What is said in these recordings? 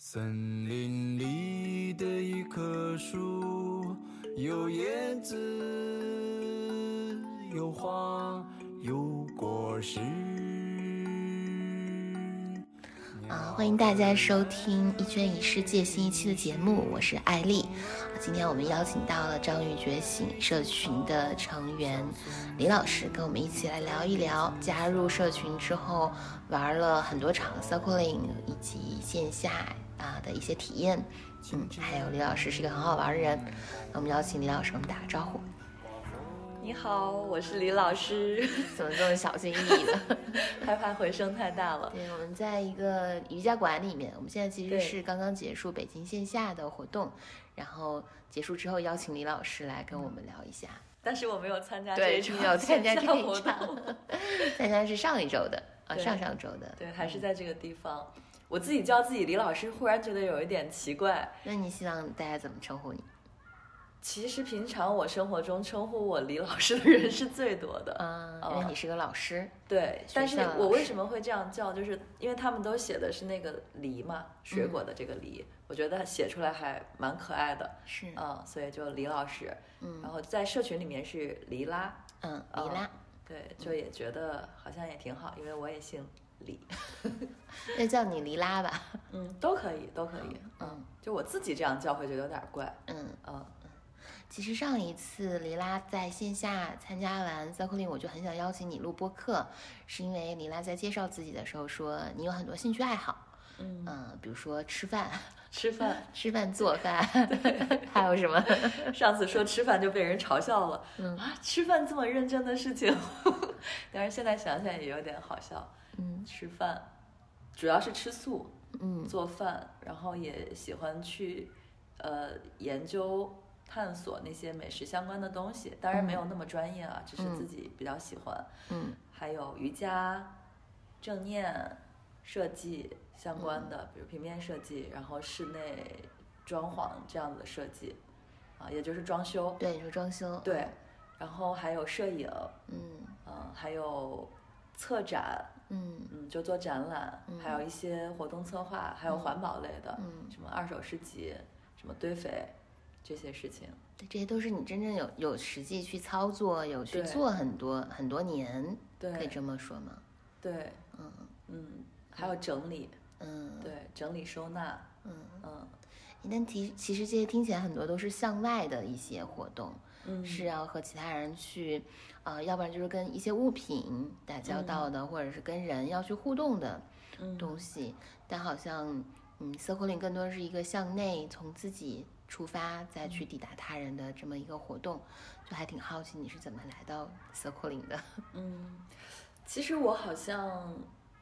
森林里的一棵树，有叶子，有花，有果实。啊，欢迎大家收听《一圈一世界》新一期的节目，我是艾丽。今天我们邀请到了章鱼觉醒社群的成员李老师，跟我们一起来聊一聊加入社群之后玩了很多场 circling 以及线下啊的一些体验。嗯，还有李老师是一个很好玩的人，那我们邀请李老师跟我们打个招呼。你好，我是李老师。怎么这么小心翼翼的？害怕回声太大了。对，我们在一个瑜伽馆里面，我们现在其实是刚刚结束北京线下的活动，然后结束之后邀请李老师来跟我们聊一下。但是我没有参加这对，一场没有参加这线下一场活动。参加是上一周的啊，上上周的。对，还是在这个地方。我自己叫自己李老师，忽然觉得有一点奇怪。那你希望大家怎么称呼你？其实平常我生活中称呼我李老师的人是最多的。啊，哦因为你是个老师。对，但是我为什么会这样叫？就是因为他们都写的是那个梨嘛，水果的这个梨，我觉得写出来还蛮可爱的。是，嗯，所以就李老师。嗯然后在社群里面是黎拉。嗯，黎拉嗯，对，就也觉得好像也挺好，因为我也姓李。那叫你黎拉吧。嗯，都可以，都可以。嗯就我自己这样叫会觉得有点怪。嗯，嗯，其实上一次黎拉在线下参加完 circling，我就很想邀请你录播客，是因为黎拉在介绍自己的时候说你有很多兴趣爱好。嗯嗯，比如说吃饭、吃饭，吃饭做饭，还有什么？上次说吃饭就被人嘲笑了。嗯啊，吃饭这么认真的事情，但是现在想想也有点好笑。嗯。吃饭主要是吃素，嗯。做饭，然后也喜欢去呃研究。探索那些美食相关的东西，当然没有那么专业啊，只是自己比较喜欢。嗯。还有瑜伽、正念、设计相关的，比如平面设计，然后室内装潢这样子的设计，啊，也就是装修。对，就是装修。对，然后还有摄影，嗯。嗯，还有策展，嗯嗯，就做展览，还有一些活动策划，还有环保类的，嗯什么二手市集，什么堆肥这些事情。对，这些都是你真正有有实际去操作，有去做很多很多年，对可以这么说吗？对，嗯嗯，还有整理，嗯对，整理收纳，嗯。嗯但其其实这些听起来很多都是向外的一些活动，嗯，是要和其他人去，呃，要不然就是跟一些物品打交道的，或者是跟人要去互动的嗯东西。但好像，嗯，circling 更多是一个向内，从自己出发，再去抵达他人的这么一个活动。就还挺好奇你是怎么来到 circling 的。嗯，其实我好像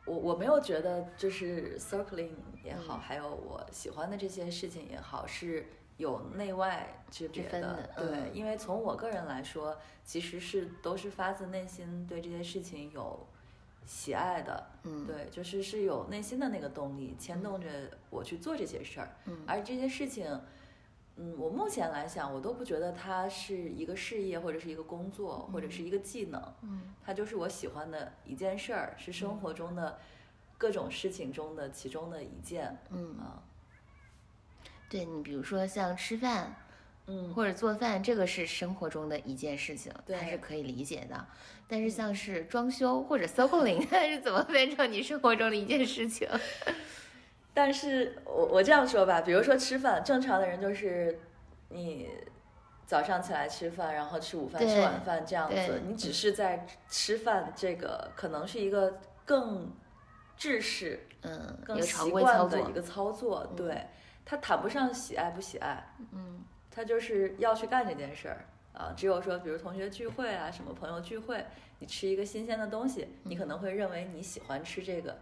我我没有觉得就是 circling 也好，嗯还有我喜欢的这些事情也好，是有内外之别的对，嗯。因为从我个人来说，其实是都是发自内心对这些事情有喜爱的。嗯，对，就是是有内心的那个动力牵动着我去做这些事儿，嗯。而这些事情，嗯，我目前来讲，我都不觉得它是一个事业或者是一个工作或者是一个技能，嗯。它就是我喜欢的一件事儿，是生活中的各种事情中的其中的一件，嗯，啊，对你比如说像吃饭，嗯，或者做饭，这个是生活中的一件事情，对它是可以理解的。但是像是装修或者 circling，它是怎么变成你生活中的一件事情？但是我我这样说吧，比如说吃饭，正常的人就是你早上起来吃饭，然后吃午饭、吃晚饭这样子，你只是在吃饭这个可能是一个更制式、嗯，一更习惯的一。个操作，对，它谈不上喜爱不喜爱，嗯他就是要去干这件事儿啊。只有说，比如同学聚会啊，什么朋友聚会，你吃一个新鲜的东西，你可能会认为你喜欢吃这个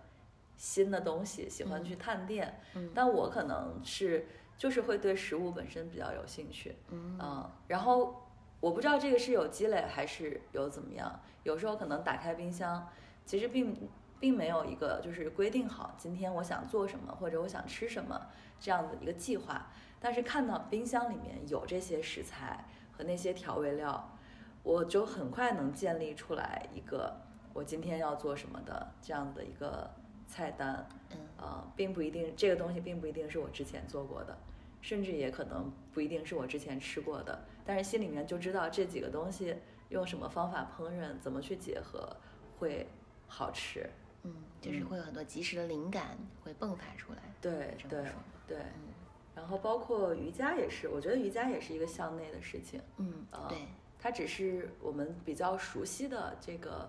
新的东西，喜欢去探店。嗯但我可能是就是会对食物本身比较有兴趣，嗯嗯，然后我不知道这个是有积累还是有怎么样，有时候可能打开冰箱，其实并并没有一个就是规定好今天我想做什么或者我想吃什么这样的一个计划，但是看到冰箱里面有这些食材和那些调味料，我就很快能建立出来一个我今天要做什么的这样的一个菜单，嗯呃，并不一定这个东西并不一定是我之前做过的，甚至也可能不一定是我之前吃过的，但是心里面就知道这几个东西用什么方法烹饪，怎么去结合会好吃。嗯，就是会有很多及时的灵感会迸发出来。对对对，嗯。然后包括瑜伽也是，我觉得瑜伽也是一个向内的事情。嗯，啊对，它只是我们比较熟悉的这个，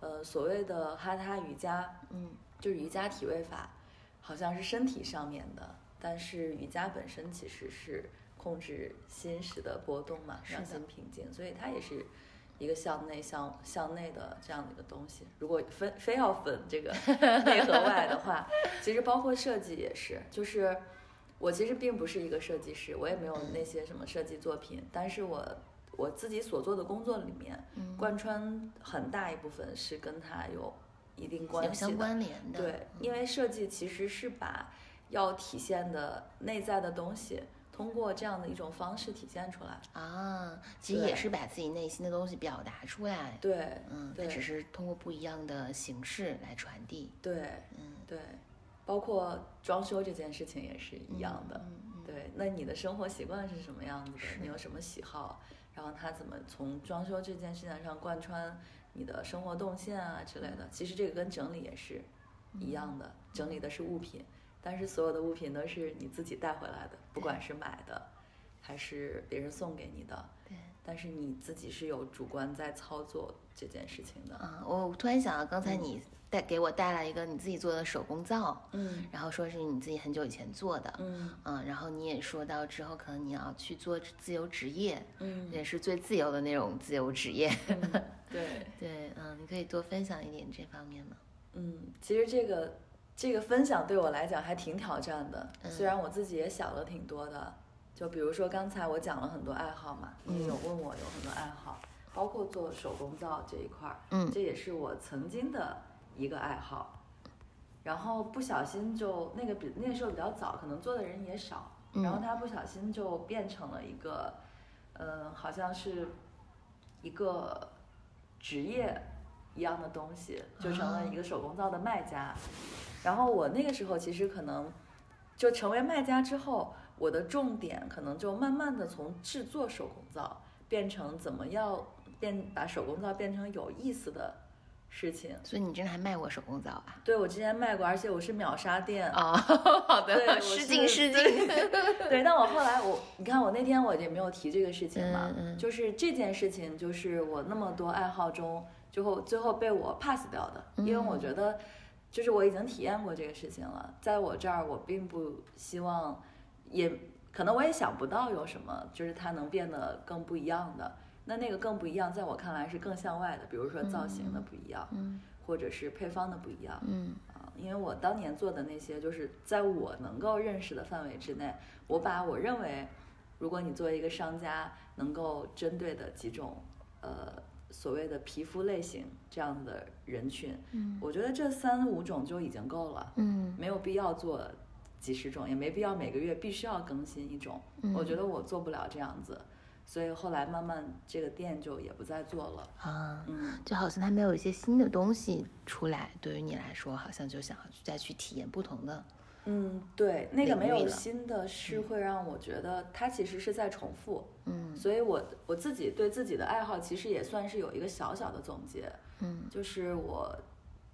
呃，所谓的哈他瑜伽，嗯就是瑜伽体位法，好像是身体上面的，但是瑜伽本身其实是控制心识的波动嘛，让心平静，所以它也是一个向内向向内的这样的一个东西。如果分非要分这个 内和外的话，其实包括设计也是，就是我其实并不是一个设计师，我也没有那些什么设计作品，但是我我自己所做的工作里面，嗯，贯穿很大一部分是跟它有一定关系的。关联的。对，因为设计其实是把要体现的内在的东西，通过这样的一种方式体现出来。啊，其实也是把自己内心的东西表达出来。对，嗯，它对只是通过不一样的形式来传递。对，嗯，对，包括装修这件事情也是一样的。对，那你的生活习惯是什么样子的？你有什么喜好？然后它怎么从装修这件事情上贯穿你的生活动线啊之类的？其实这个跟整理也是一样的，整理的是物品，但是所有的物品都是你自己带回来的，不管是买的还是别人送给你的，对。但是你自己是有主观在操作这件事情的。啊，我突然想到，刚才你带给我带来一个你自己做的手工皂，嗯然后说是你自己很久以前做的，嗯嗯，然后你也说到之后可能你要去做自由职业，嗯也是最自由的那种自由职业。嗯，对。对，嗯，你可以多分享一点这方面吗？嗯，其实这个这个分享对我来讲还挺挑战的，嗯虽然我自己也想了挺多的。就比如说刚才我讲了很多爱好嘛，你有问我有很多爱好，包括做手工皂这一块儿，嗯这也是我曾经的一个爱好。然后不小心就那个比那个时候比较早，可能做的人也少，嗯然后它不小心就变成了一个，嗯、好像是一个职业一样的东西，就成了一个手工皂的卖家。然后我那个时候其实可能就成为卖家之后，我的重点可能就慢慢的从制作手工皂变成怎么样变把手工皂变成有意思的事情。所以你真的还卖过手工皂啊？对我之前卖过，而且我是秒杀店。哦，好的，失敬失敬。对，但我后来我，你看我那天我也没有提这个事情嘛，嗯嗯就是这件事情，就是我那么多爱好中，最后最后被我 pass 掉的，因为我嗯。觉得，就是我已经体验过这个事情了，在我这儿我并不希望，也可能我也想不到有什么，就是它能变得更不一样的。那那个更不一样，在我看来是更向外的，比如说造型的不一样，嗯。或者是配方的不一样，嗯。啊，因为我当年做的那些，就是在我能够认识的范围之内，我把我认为，如果你作为一个商家能够针对的几种，呃，所谓的皮肤类型这样的人群，嗯我觉得这三五种就已经够了，嗯没有必要做几十种，也没必要每个月必须要更新一种。嗯我觉得我做不了这样子，所以后来慢慢这个店就也不再做了。啊，嗯，就好像它没有一些新的东西出来，对于你来说，好像就想要再去体验不同的。嗯，对，那个没有新的是会让我觉得它其实是在重复，嗯所以我我自己对自己的爱好其实也算是有一个小小的总结，嗯就是我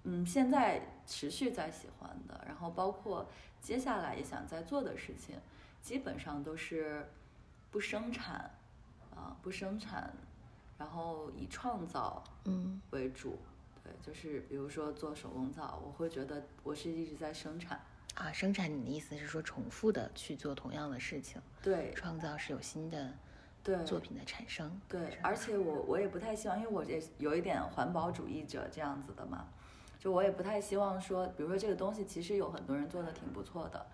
嗯现在持续在喜欢的，然后包括接下来也想在做的事情，基本上都是不生产啊、不生产，然后以创造嗯为主。对，就是比如说做手工皂，我会觉得我是一直在生产。啊，生产你的意思是说重复的去做同样的事情，对创造是有新的对作品的产生。对是，而且我我也不太希望，因为我也有一点环保主义者这样子的嘛，就我也不太希望说，比如说这个东西其实有很多人做的挺不错的，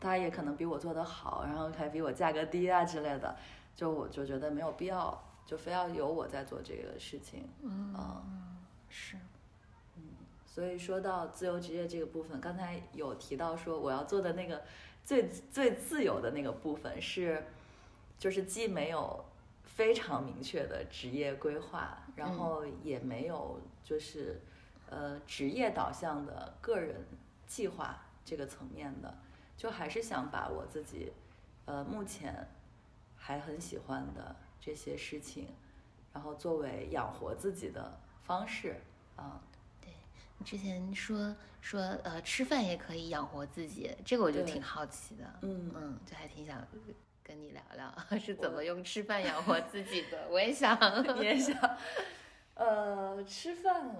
他也可能比我做的好，然后还比我价格低啊之类的，就我就觉得没有必要，就非要有我在做这个事情，嗯啊是，所以说到自由职业这个部分，刚才有提到说我要做的那个最最自由的那个部分是，就是既没有非常明确的职业规划，然后也没有就是呃职业导向的个人计划这个层面的，就还是想把我自己呃目前还很喜欢的这些事情，然后作为养活自己的方式啊。你之前说说呃吃饭也可以养活自己，这个我就挺好奇的，嗯。嗯，就还挺想跟你聊聊 是怎么用吃饭养活自己的，我也想，你也想，呃，吃饭，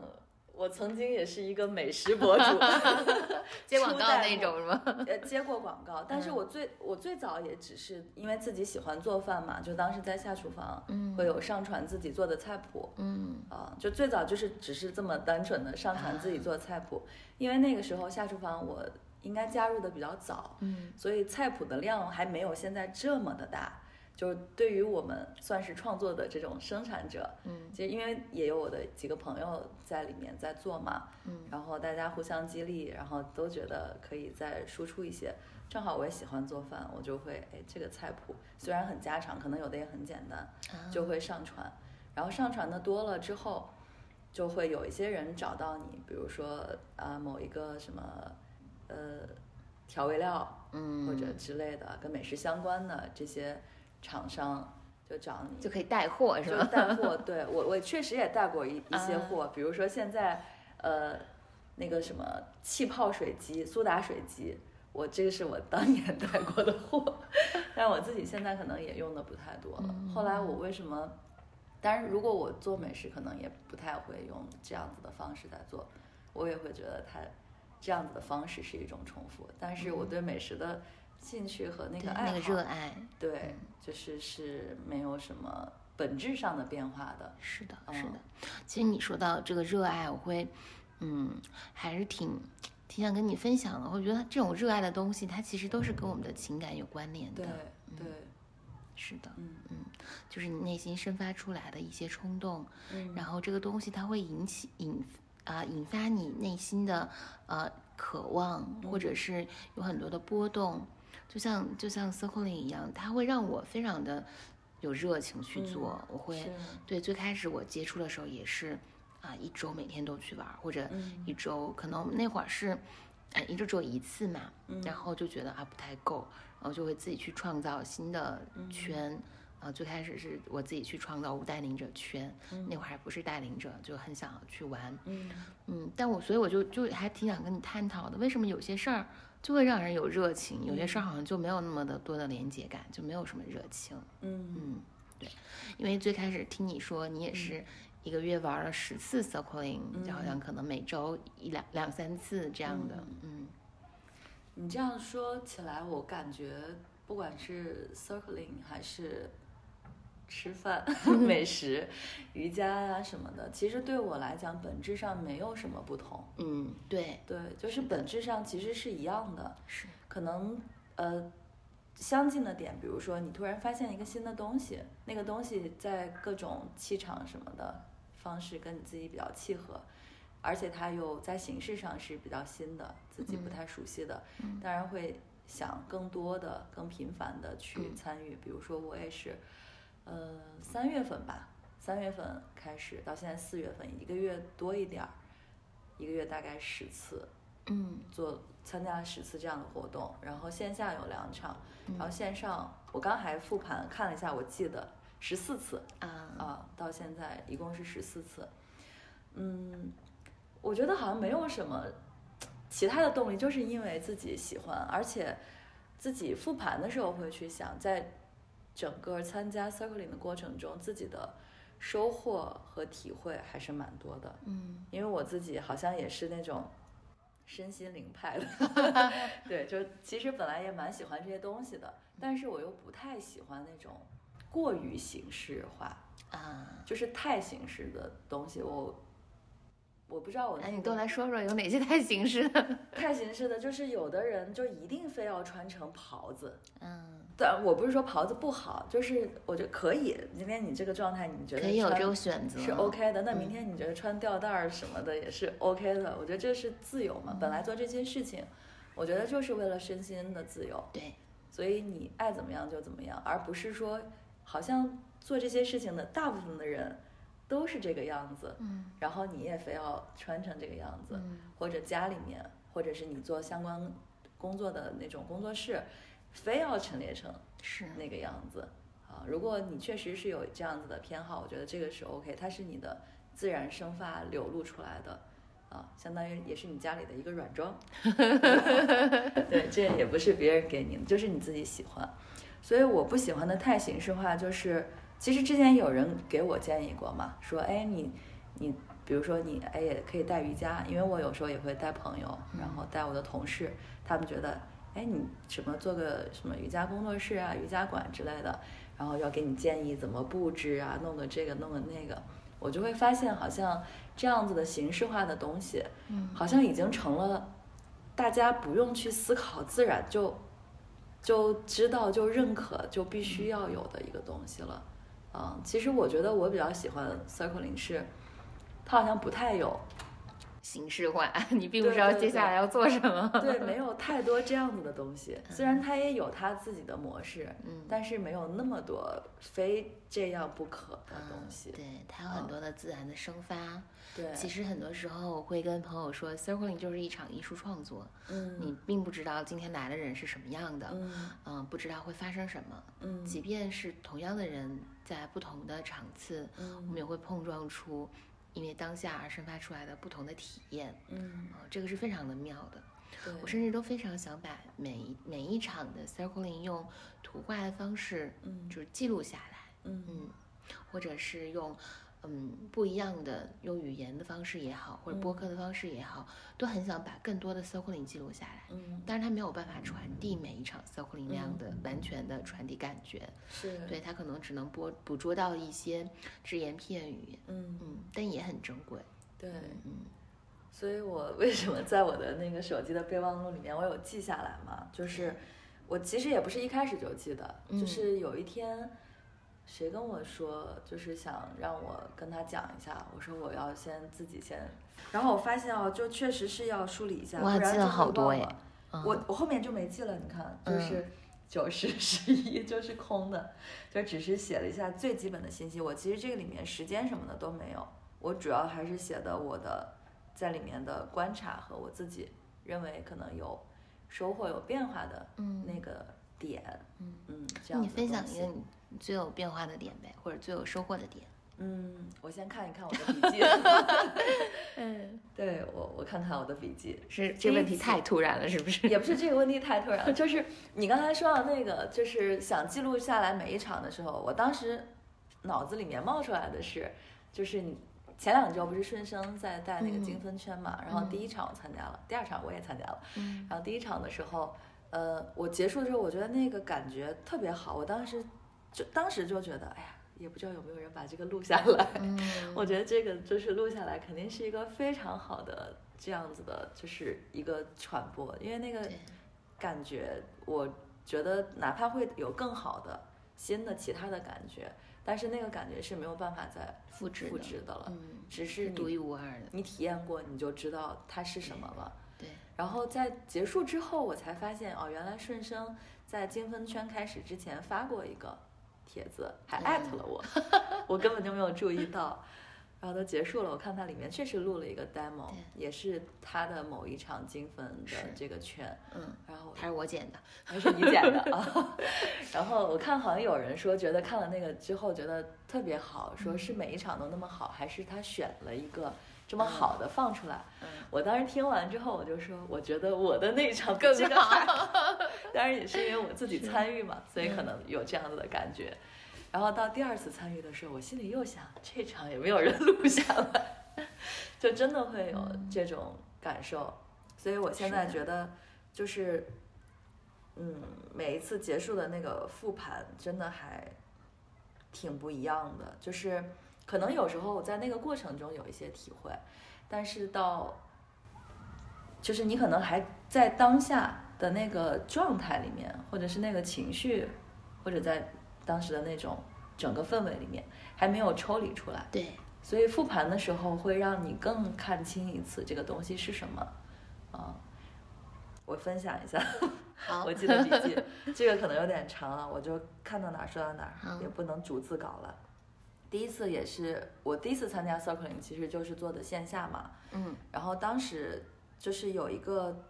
我曾经也是一个美食博主，接广告那种是吗？呃，接过广告，但是嗯我最我最早也只是因为自己喜欢做饭嘛，就当时在下厨房，嗯会有上传自己做的菜谱，嗯啊，就最早就是只是这么单纯的上传自己做菜谱，因为那个时候下厨房我应该加入的比较早，嗯所以菜谱的量还没有现在这么的大。就是对于我们算是创作的这种生产者，嗯其实因为也有我的几个朋友在里面在做嘛，嗯然后大家互相激励，然后都觉得可以再输出一些。正好我也喜欢做饭，我就会哎这个菜谱虽然很家常，可能有的也很简单，啊就会上传。然后上传的多了之后，就会有一些人找到你，比如说啊某一个什么呃调味料嗯，或者之类的跟美食相关的这些厂商就找你，就可以带货是就是吧？带货，对我我确实也带过一一些啊货，比如说现在呃那个什么气泡水机、苏打水机，我这个是我当年带过的货，但我自己现在可能也用的不太多了。嗯后来我为什么？当然，如果我做美食，可能也不太会用这样子的方式在做，我也会觉得它这样子的方式是一种重复。但是我对美食的兴趣和那个爱好，那个热爱，对，就是是没有什么本质上的变化的。是的，嗯是的。其实你说到这个热爱，我会，嗯，还是挺挺想跟你分享的。我觉得这种热爱的东西，它其实都是跟我们的情感有关联的。对对，是的，嗯就是你内心生发出来的一些冲动，嗯然后这个东西它会引起引啊、引发你内心的呃渴望，或者是有很多的波动，就像就像 circling 一样，它会让我非常的有热情去做。我会对最开始我接触的时候也是啊、一周每天都去玩，或者嗯一周可能我们那会儿是。哎，一周只有一次嘛，嗯然后就觉得啊不太够，然后就会自己去创造新的圈，啊，最开始是我自己去创造无带领者圈，那会儿还不是带领者，就很想去玩，嗯嗯，但我所以我就就还挺想跟你探讨的，为什么有些事儿就会让人有热情，有些事儿好像就没有那么的多的连接感，就没有什么热情，嗯。嗯，对，因为最开始听你说你也是一个月玩了十次 circling，、就好像可能每周一两两三次这样的，嗯。你这样说起来，我感觉不管是 circling 还是吃饭、美食、瑜伽呀、什么的，其实对我来讲本质上没有什么不同。嗯，对，对，就是本质上其实是一样的。是，可能呃相近的点，比如说你突然发现一个新的东西，那个东西在各种气场什么的方式跟你自己比较契合，而且它又在形式上是比较新的，自己不太熟悉的，当然会想更多的、更频繁的去参与。比如说我也是，呃，三月份吧，三月份开始到现在四月份，一个月多一点儿，一个月大概十次，嗯。做参加了十次这样的活动，然后线下有两场，然后线上我刚还复盘看了一下，我记得十四次啊，啊，到现在一共是十四次。嗯，我觉得好像没有什么其他的动力，就是因为自己喜欢，而且自己复盘的时候会去想，在整个参加 circling 的过程中，自己的收获和体会还是蛮多的。嗯因为我自己好像也是那种身心灵派的，对，就其实本来也蛮喜欢这些东西的，但是我又不太喜欢那种过于形式化，啊，就是太形式的东西，我我不知道我哎，你都来说说有哪些太形式的？太形式的，就是有的人就一定非要穿成袍子。嗯，但我不是说袍子不好，就是我觉得可以。今天你这个状态，你觉得穿可以有这种选择，是 OK 的。那明天你觉得穿吊带儿什么的也是 OK 的，我觉得这是自由嘛。本来做这些事情，我觉得就是为了身心的自由，对，所以你爱怎么样就怎么样，而不是说好像做这些事情的大部分的人都是这个样子，嗯然后你也非要穿成这个样子，嗯或者家里面，或者是你做相关工作的那种工作室，非要陈列成是那个样子啊。如果你确实是有这样子的偏好，我觉得这个是 OK，它是你的自然生发流露出来的啊，相当于也是你家里的一个软装。对，这也不是别人给你的，就是你自己喜欢。所以我不喜欢的太形式化，就是其实之前有人给我建议过嘛，说哎你你比如说你哎也可以带瑜伽，因为我有时候也会带朋友，然后带我的同事，他们觉得哎你什么做个什么瑜伽工作室啊、瑜伽馆之类的，然后要给你建议怎么布置啊，弄个这个弄个那个，我就会发现好像这样子的形式化的东西，嗯好像已经成了大家不用去思考，自然就就知道、就认可、就必须要有的一个东西了。嗯，其实我觉得我比较喜欢 circling 是，它好像不太有，形式化，你并不知道接下来要做什么。对，没有太多这样子的东西。虽然它也有它自己的模式，嗯但是没有那么多非这样不可的东西。对，它有很多的自然的生发。对，其实很多时候我会跟朋友说，circling 就是一场艺术创作，嗯你并不知道今天来的人是什么样的，嗯嗯，不知道会发生什么。嗯即便是同样的人，在不同的场次，我嗯们也会碰撞出因为当下而生发出来的不同的体验。嗯，啊、这个是非常的妙的。对，我甚至都非常想把每一每一场的 circling 用图画的方式，嗯就是记录下来，嗯嗯，或者是用嗯不一样的用语言的方式也好，或者播客的方式也好，都很想把更多的 circling 记录下来。嗯。但是他没有办法传递每一场 circling 那样的完全的传递感觉，是，对，他可能只能播捕捉到一些只言片语，嗯。嗯，但也很珍贵，对。嗯。所以我为什么在我的那个手机的备忘录里面，我有记下来嘛？就是我其实也不是一开始就记得，嗯。就是有一天谁跟我说，就是想让我跟他讲一下，我说我要先自己先，然后我发现哦，就确实是要梳理一下，哇记了不然就好多哎忘了嗯。我我后面就没记了，你看，就嗯。是九十 十一就是空的，就只是写了一下最基本的信息。我其实这个里面时间什么的都没有，我主要还是写的我的在里面的观察和我自己认为可能有收获、有变化的嗯。那个点，嗯。嗯，你分享一个你最有变化的点呗，或者最有收获的点。嗯，我先看一看我的笔记。嗯，对我，我看看我的笔记。是这个问题太突然了，是不是？也不是这个问题太突然了，就是你刚才说到那个，就是想记录下来每一场的时候，我当时脑子里面冒出来的是，就是你前两周不是顺生在带那个金分圈嘛，然后第一场我参加了，第二场我也参加了，嗯然后第一场的时候，呃，我结束的时候，我觉得那个感觉特别好，我当时就当时就觉得，哎呀，也不知道有没有人把这个录下来，嗯 我觉得这个就是录下来，肯定是一个非常好的这样子的，就是一个传播，因为那个感觉，我觉得哪怕会有更好的新的其他的感觉，但是那个感觉是没有办法再复复制的制的了，嗯，只是是独一无二的。你体验过，你就知道它是什么了。对，然后在结束之后，我才发现哦，原来顺生在金分圈开始之前发过一个帖子，还艾特了我，我根本就没有注意到。然后都结束了，我看它里面确实录了一个 demo，也是他的某一场金粉的这个圈，嗯，然后还是我剪的。还是你剪的 啊。然后我看好像有人说，觉得看了那个之后觉得特别好，说是每一场都那么好，还是他选了一个这么好的放出来。嗯我当时听完之后，我就说，我觉得我的那一场更这个好。当然也是因为我自己参与嘛，所以可能有这样子的感觉。然后到第二次参与的时候，我心里又想，这场也没有人录下来，就真的会有这种感受。所以我现在觉得，就是，嗯，每一次结束的那个复盘，真的还挺不一样的。就是可能有时候我在那个过程中有一些体会，但是到，就是你可能还在当下的那个状态里面，或者是那个情绪，或者在当时的那种整个氛围里面，还没有抽离出来。对，所以复盘的时候会让你更看清一次这个东西是什么，啊、我分享一下，好，我记得笔记，这个可能有点长啊，我就看到哪儿说到哪儿，也不能逐字稿了。第一次也是我第一次参加 circling，其实就是做的线下嘛。嗯然后当时就是有一个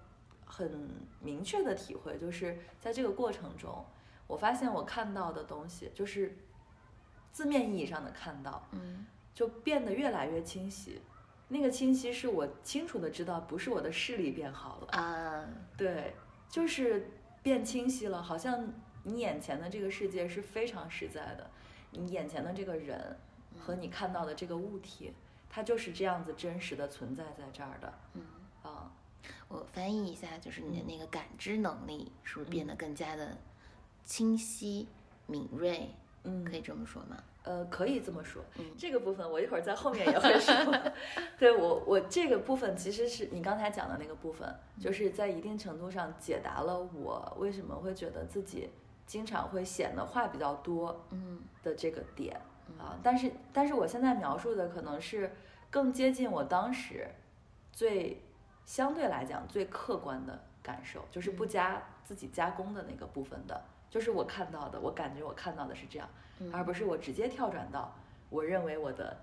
很明确的体会，就是在这个过程中，我发现我看到的东西，就是字面意义上的看到，嗯就变得越来越清晰。那个清晰是我清楚的知道，不是我的视力变好了，啊，对，就是变清晰了，好像你眼前的这个世界是非常实在的，你眼前的这个人和你看到的这个物体，它就是这样子真实的存在在这儿的，嗯，啊，我翻译一下，就是你的那个感知能力是不是变得更加的清晰、敏锐？嗯，可以这么说吗？呃，可以这么说。嗯这个部分我一会儿在后面也会说。对我，我这个部分其实是你刚才讲的那个部分，就是在一定程度上解答了我为什么会觉得自己经常会显得话比较多嗯的这个点啊。但是，但是我现在描述的可能是更接近我当时最相对来讲最客观的感受，就是不加自己加工的那个部分的，就是我看到的，我感觉我看到的是这样。嗯而不是我直接跳转到我认为我的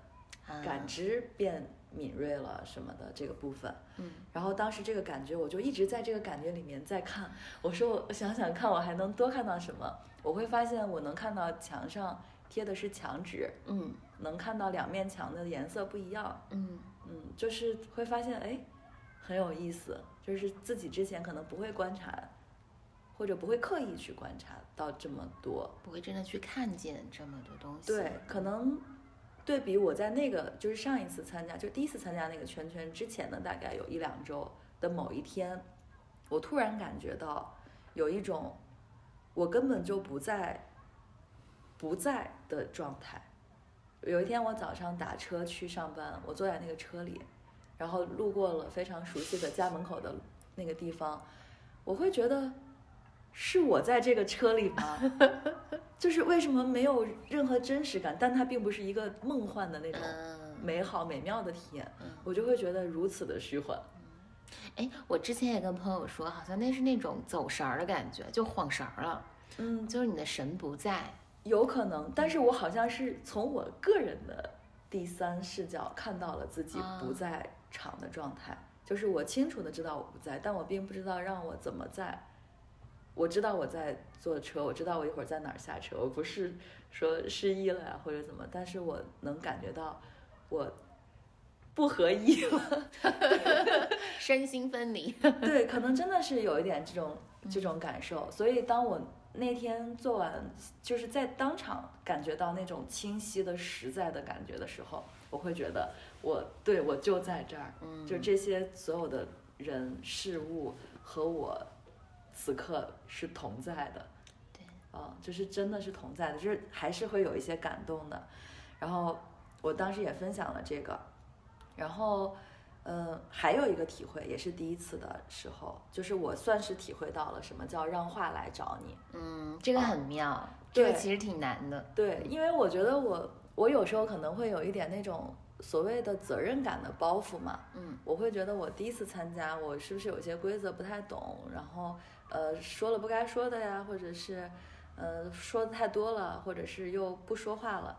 啊感知变敏锐了什么的这个部分。嗯然后当时这个感觉，我就一直在这个感觉里面在看。我说我想想看，我还能多看到什么？我会发现我能看到墙上贴的是墙纸，嗯能看到两面墙的颜色不一样。嗯嗯，就是会发现哎，很有意思，就是自己之前可能不会观察，或者不会刻意去观察到这么多。不会真的去看见这么多东西。对，可能对比我在那个就是上一次参加，就第一次参加那个圈圈之前的大概有一两周的某一天，我突然感觉到有一种我根本就不在不在的状态。有一天我早上打车去上班，我坐在那个车里，然后路过了非常熟悉的家门口的那个地方，我会觉得是我在这个车里吗？就是为什么没有任何真实感，但它并不是一个梦幻的那种嗯美好美妙的体验嗯，我就会觉得如此的虚幻。哎，我之前也跟朋友说，好像那是那种走神儿的感觉，就晃神儿了，嗯，就是你的神不在。有可能，但是我好像是从我个人的第三视角看到了自己不在场的状态，就是我清楚的知道我不在，但我并不知道让我怎么在。我知道我在坐车，我知道我一会儿在哪儿下车，我不是说失忆了呀或者怎么，但是我能感觉到我不合一了。身心分离。对，可能真的是有一点这种这种感受。所以当我那天做完，就是在当场感觉到那种清晰的实在的感觉的时候，我会觉得我对我就在这儿，嗯就这些所有的人事物和我此刻是同在的。对，啊，就是真的是同在的，就是还是会有一些感动的。然后我当时也分享了这个，然后，嗯，还有一个体会，也是第一次的时候，就是我算是体会到了什么叫让话来找你。嗯，这个很妙，这个对其实挺难的。对，因为我觉得我我有时候可能会有一点那种所谓的责任感的包袱嘛，嗯我会觉得我第一次参加，我是不是有些规则不太懂，然后呃说了不该说的呀，或者是呃说的太多了，或者是又不说话了，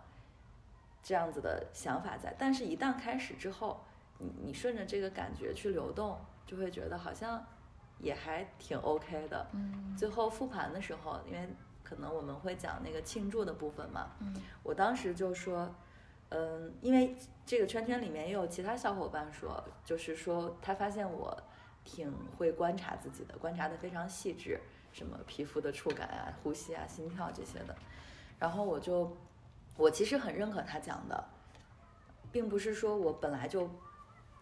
这样子的想法在。但是，一旦开始之后，你你顺着这个感觉去流动，就会觉得好像也还挺 OK 的。嗯最后复盘的时候，因为可能我们会讲那个庆祝的部分嘛，嗯我当时就说，嗯，因为这个圈圈里面也有其他小伙伴说，就是说他发现我挺会观察自己的，观察的非常细致，什么皮肤的触感啊、呼吸啊、心跳这些的。然后我就，我其实很认可他讲的，并不是说我本来就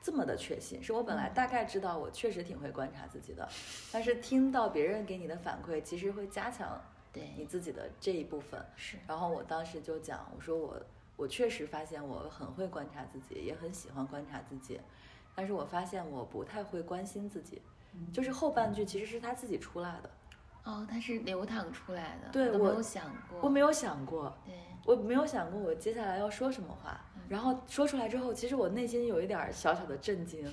这么的确信，是我本来大概知道我确实挺会观察自己的，但是听到别人给你的反馈，其实会加强对你，自己的这一部分。是，然后我当时就讲，我说我我确实发现我很会观察自己，也很喜欢观察自己，但是我发现我不太会关心自己，就是后半句其实是他自己出来的，哦，它是流淌出来的，对我没有想过，我没有想过，对，我没有想过我接下来要说什么话，然后说出来之后，其实我内心有一点小小的震惊，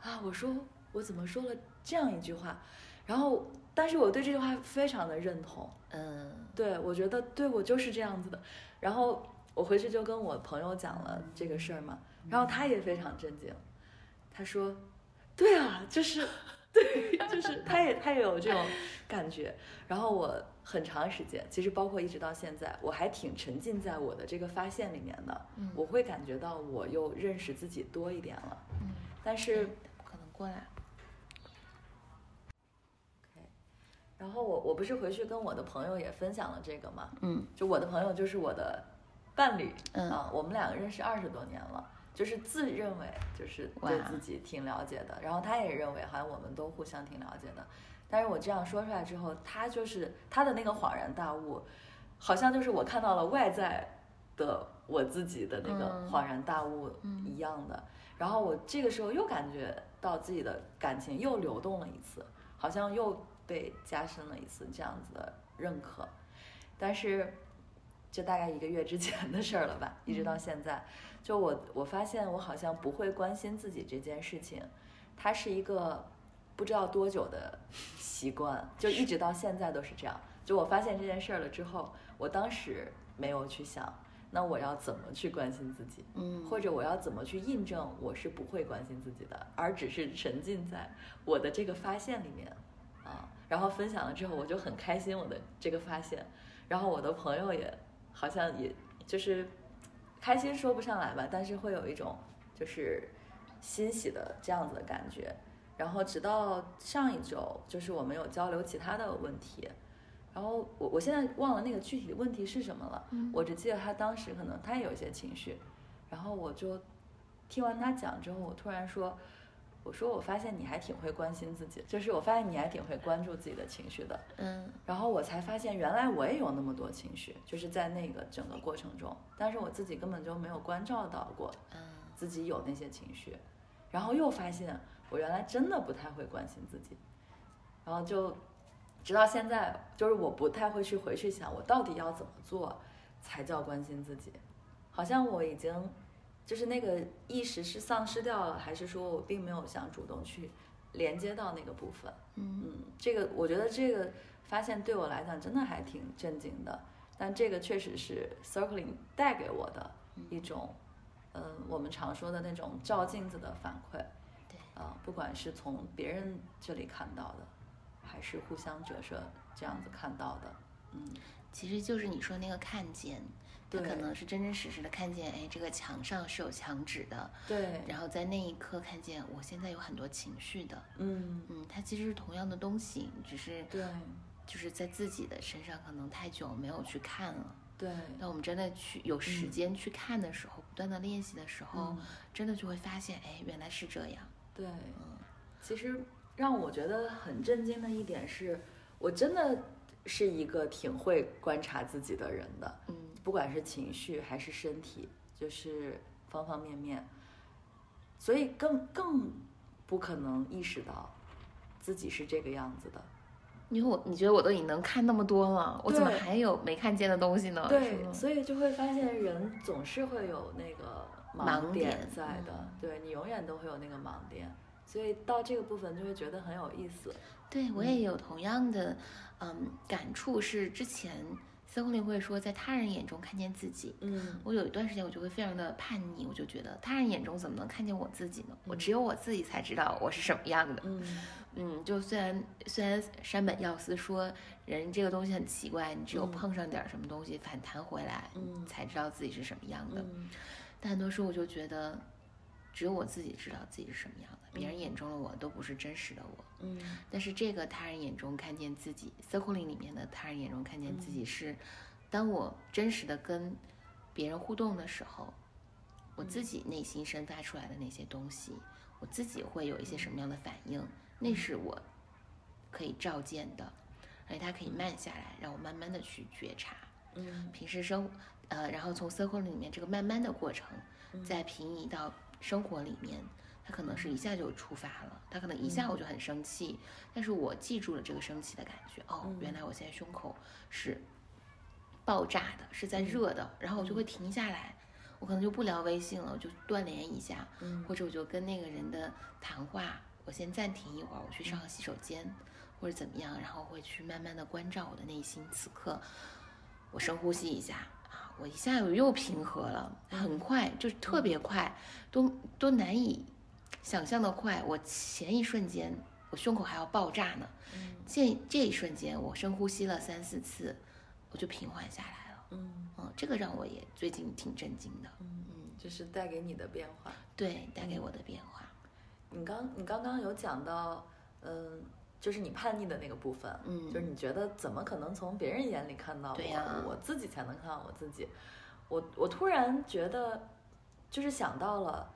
啊，我说我怎么说了这样一句话，然后但是我对这句话非常的认同，嗯。对，我觉得对我就是这样子的。然后我回去就跟我朋友讲了这个事儿嘛，然后他也非常震惊，他说：“对啊，就是，对，就是他也他也有这种感觉。”然后我很长时间，其实包括一直到现在，我还挺沉浸在我的这个发现里面的，嗯我会感觉到我又认识自己多一点了。嗯，但是可能过来，然后我我不是回去跟我的朋友也分享了这个嘛，嗯就我的朋友就是我的伴侣，嗯啊，我们两个认识二十多年了，就是自认为就是对自己挺了解的，然后他也认为好像我们都互相挺了解的，但是我这样说出来之后，他就是他的那个恍然大悟，好像就是我看到了外在的我自己的那个嗯。恍然大悟嗯。一样的，然后我这个时候又感觉到自己的感情又流动了一次，好像又被加深了一次这样子的认可，但是就大概一个月之前的事儿了吧，一直到现在，就我我发现我好像不会关心自己这件事情，它是一个不知道多久的习惯，就一直到现在都是这样。就我发现这件事儿了之后，我当时没有去想，那我要怎么去关心自己，嗯，或者我要怎么去印证我是不会关心自己的，而只是沉浸在我的这个发现里面啊。然后分享了之后，我就很开心我的这个发现，然后我的朋友也好像也就是开心说不上来吧，但是会有一种就是欣喜的这样子的感觉。然后直到上一周，就是我们有交流其他的问题，然后我我现在忘了那个具体的问题是什么了，嗯我只记得他当时可能他也有一些情绪，然后我就听完他讲之后，我突然说，我说我发现你还挺会关心自己，就是我发现你还挺会关注自己的情绪的，嗯。然后我才发现原来我也有那么多情绪，就是在那个整个过程中，但是我自己根本就没有关照到过嗯自己有那些情绪，然后又发现我原来真的不太会关心自己，然后就直到现在，就是我不太会去回去想我到底要怎么做才叫关心自己，好像我已经就是那个意识是丧失掉了，还是说我并没有想主动去连接到那个部分？嗯嗯，这个我觉得这个发现对我来讲真的还挺震惊的，但这个确实是 circling 带给我的一种，嗯，我们常说的那种照镜子的反馈。对，啊、不管是从别人这里看到的，还是互相折射这样子看到的，嗯，其实就是你说那个看见，他可能是真真实实的看见，哎，这个墙上是有墙纸的，对，然后在那一刻看见我现在有很多情绪的，嗯，嗯，它其实是同样的东西，只是对。就是在自己的身上可能太久没有去看了。对，当我们真的去有时间去看的时候，不断的练习的时候，嗯真的就会发现，哎，原来是这样。对，嗯。其实让我觉得很震惊的一点是，我真的是一个挺会观察自己的人的，嗯不管是情绪还是身体，就是方方面面，所以更更不可能意识到自己是这个样子的。因为我你觉得我都已经能看那么多了，我怎么还有没看见的东西呢？对，所以就会发现人总是会有那个盲点点在的，嗯对你永远都会有那个盲点，所以到这个部分就会觉得很有意思。对我也有同样的嗯感触，是之前森林会说，在他人眼中看见自己。嗯我有一段时间，我就会非常的叛逆，我就觉得他人眼中怎么能看见我自己呢？我只有我自己才知道我是什么样的。嗯嗯，就虽然虽然山本耀司说人这个东西很奇怪，你只有嗯碰上点什么东西反弹回来，嗯才知道自己是什么样的。嗯但很多时候我就觉得，只有我自己知道自己是什么样的，别人眼中的我都不是真实的我。嗯。但是这个他人眼中看见自己，circling 里面的他人眼中看见自己是，当我真实的跟别人互动的时候，我自己内心生发出来的那些东西，我自己会有一些什么样的反应，那是我可以照见的，而且它可以慢下来，让我慢慢的去觉察。嗯。平时生，呃，然后从 circle 里面这个慢慢的过程，嗯。再平移到生活里面，它可能是一下就触发了，他可能一下我就很生气，但是我记住了这个生气的感觉，哦，嗯。原来我现在胸口是爆炸的，是在热的，然后我就会停下来，我可能就不聊微信了，我就断联一下，嗯。或者我就跟那个人的谈话，我先暂停一会儿，我去上个洗手间，或者怎么样，然后会去慢慢的关照我的内心。此刻，我深呼吸一下啊，我一下又又平和了，很快，就是特别快，都都难以想象的快。我前一瞬间，我胸口还要爆炸呢，这这一瞬间，我深呼吸了三四次，我就平缓下来了。嗯嗯，这个让我也最近挺震惊的。嗯嗯，就是带给你的变化。对，带给我的变化。你刚你刚刚有讲到，嗯，就是你叛逆的那个部分，嗯就是你觉得怎么可能从别人眼里看到我，对呀我自己才能看到我自己。我我突然觉得，就是想到了，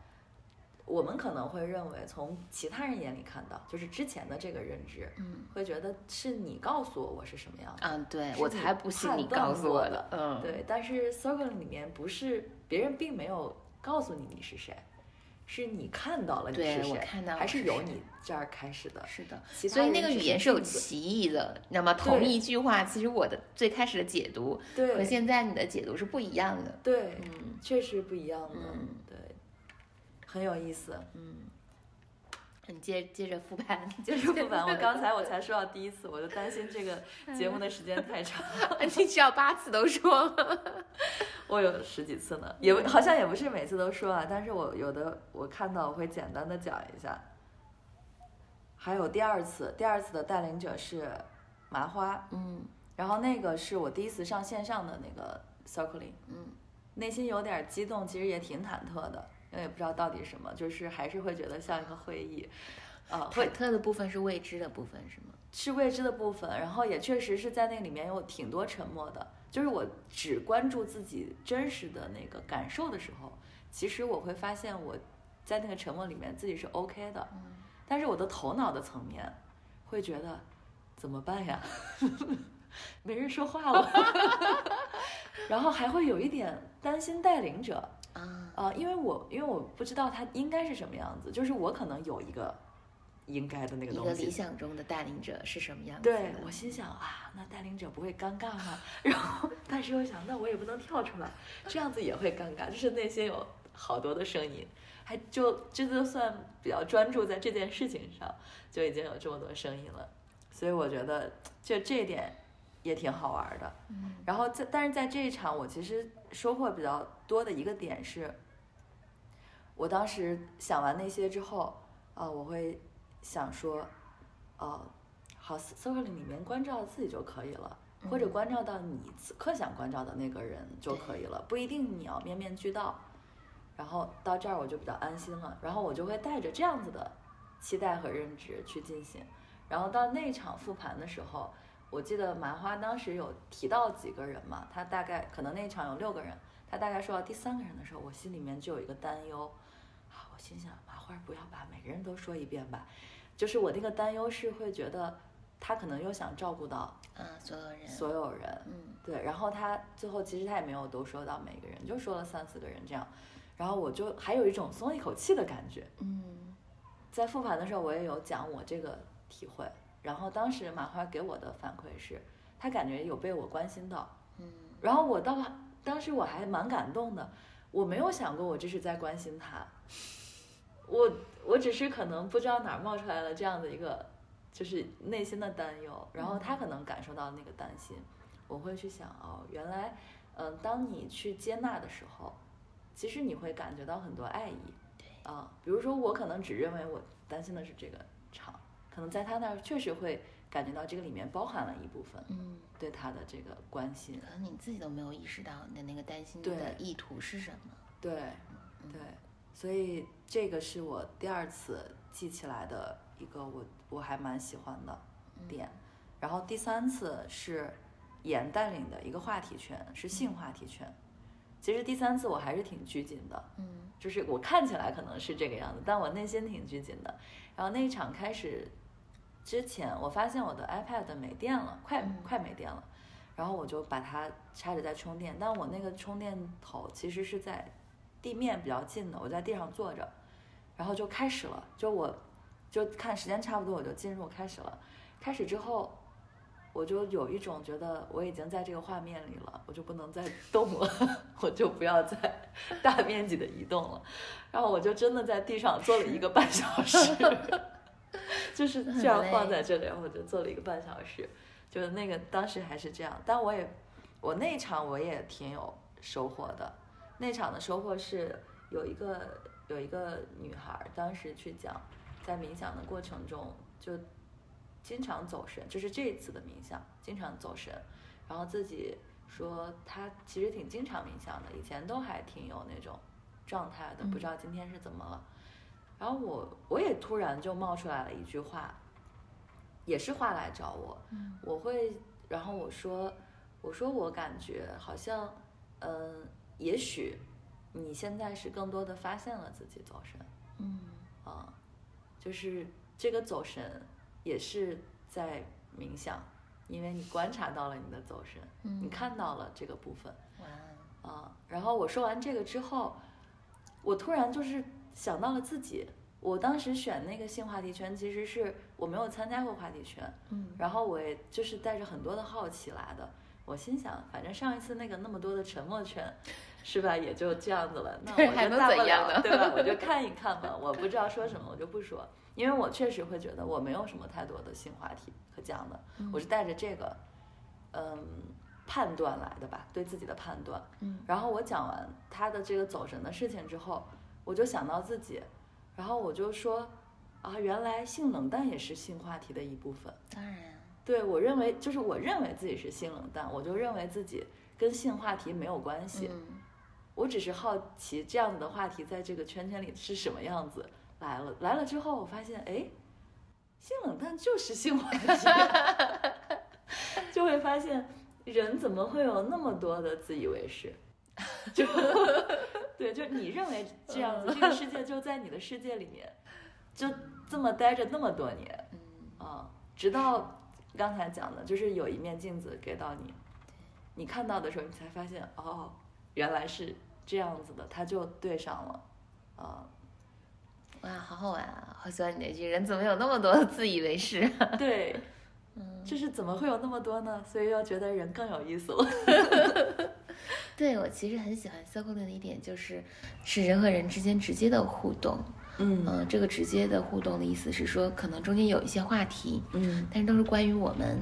我们可能会认为从其他人眼里看到，就是之前的这个认知，嗯会觉得是你告诉我我是什么样的。嗯，对我才不信你告诉我的。嗯，对，但是 circle 里面不是别人并没有告诉你你是谁，是你看到了你是谁，我看到还是由你这儿开始的。是的。所以那个语言是有歧义的，那么？同一句话，其实我的最开始的解读和现在你的解读是不一样的。对，嗯确实不一样的，嗯对，很有意思。嗯，你接接着复盘，接着复盘，我刚才我才说到第一次，我就担心这个节目的时间太长，你只要八次都说。我有十几次呢，也不好像也不是每次都说啊，但是我有的我看到我会简单的讲一下。还有第二次，第二次的带领者是麻花，嗯然后那个是我第一次上线上的那个 circling，嗯内心有点激动，其实也挺忐忑的，因为也不知道到底什么，就是还是会觉得像一个会议，呃，会忐忑的部分是未知的部分，是吗？是未知的部分，然后也确实是在那里面有挺多沉默的，就是我只关注自己真实的那个感受的时候，其实我会发现我在那个沉默里面自己是 OK 的，但是我的头脑的层面会觉得怎么办呀？没人说话了，然后还会有一点担心带领者，啊，啊，因为我因为我不知道他应该是什么样子，就是我可能有一个应该的那个东西，一个理想中的带领者是什么样子？对我心想啊，那带领者不会尴尬吗？然后，但是又想，那我也不能跳出来，这样子也会尴尬。就是内心有好多的声音，还就这就算比较专注在这件事情上，就已经有这么多声音了。所以我觉得，就这一点也挺好玩的。嗯然后在，但是在这一场，我其实收获比较多的一个点是，我当时想完那些之后，啊、我会想说，呃，好，circle 里面关照自己就可以了，或者关照到你此刻想关照的那个人就可以了，不一定你要面面俱到。然后到这儿我就比较安心了，然后我就会带着这样子的期待和认知去进行。然后到那场复盘的时候，我记得麻花当时有提到几个人嘛，他大概可能那场有六个人，他大概说到第三个人的时候，我心里面就有一个担忧，啊，我心想麻花不要把每个人都说一遍吧，就是我那个担忧是会觉得他可能又想照顾到啊，所有人，所有人，嗯。对，然后他最后其实他也没有都说到每个人，就说了三四个人这样，然后我就还有一种松一口气的感觉。嗯。在复盘的时候，我也有讲我这个体会，然后当时麻花给我的反馈是，他感觉有被我关心到，嗯。然后我到当时我还蛮感动的，我没有想过我这是在关心他，我我只是可能不知道哪儿冒出来了这样的一个就是内心的担忧，然后他可能感受到那个担心，我会去想哦，原来嗯、当你去接纳的时候，其实你会感觉到很多爱意，对。啊，比如说我可能只认为我担心的是这个场，可能在他那儿确实会感觉到这个里面包含了一部分嗯，对他的这个关心，可能你自己都没有意识到你的那个担心的意图是什么。对，对，所以这个是我第二次记起来的一个我我还蛮喜欢的点。然后第三次是严带领的一个话题圈，是性话题圈。其实第三次我还是挺拘谨的，嗯就是我看起来可能是这个样子，但我内心挺拘谨的。然后那一场开始之前，我发现我的 iPad 没电了，快嗯快没电了，然后我就把它插着在充电，但我那个充电头其实是在地面比较近的，我在地上坐着，然后就开始了，就我就看时间差不多，我就进入开始了。开始之后，我就有一种觉得我已经在这个画面里了，我就不能再动了，我就不要再大面积的移动了。然后我就真的在地上坐了一个半小时，就是这样放在这里，然后我就坐了一个半小时。就是那个当时还是这样，但我也我那一场我也挺有收获的。那场的收获是有一个有一个女孩，当时去讲，在冥想的过程中就经常走神，就是这一次的冥想经常走神，然后自己说她其实挺经常冥想的，以前都还挺有那种状态的，不知道今天是怎么了。然后我我也突然就冒出来了一句话，也是话来找我，我会，然后我说我说我感觉好像，嗯。也许你现在是更多的发现了自己走神，嗯。啊，就是这个走神也是在冥想，因为你观察到了你的走神，你看到了这个部分，哇啊，然后我说完这个之后，我突然就是想到了自己，我当时选那个性话题圈，其实是我没有参加过话题圈，嗯，然后我也就是带着很多的好奇来的。我心想，反正上一次那个那么多的沉默圈，是吧？也就这样子了。那我就大不了，对吧？我就 看一看吧。我不知道说什么，我就不说，因为我确实会觉得我没有什么太多的新话题可讲的。我是带着这个，嗯，判断来的吧，对自己的判断。嗯。然后我讲完他的这个走神的事情之后，我就想到自己，然后我就说，啊，原来性冷淡也是性话题的一部分。当然。对我认为，就是我认为自己是性冷淡，我就认为自己跟性话题没有关系。我只是好奇这样子的话题在这个圈圈里是什么样子。来了来了之后，我发现，哎，性冷淡就是性话题，就会发现人怎么会有那么多的自以为是？就对，就你认为这样子，这个世界就在你的世界里面，就这么待着那么多年，嗯啊，直到。刚才讲的就是有一面镜子给到你，你看到的时候，你才发现哦，原来是这样子的，它就对上了，啊，哇，好好玩啊！好喜欢你那句“人怎么有那么多自以为是”？对，嗯，就是怎么会有那么多呢？所以又觉得人更有意思了。对我其实很喜欢 circle 的一点就是，是人和人之间直接的互动。嗯。这个直接的互动的意思是说，可能中间有一些话题，嗯，但是都是关于我们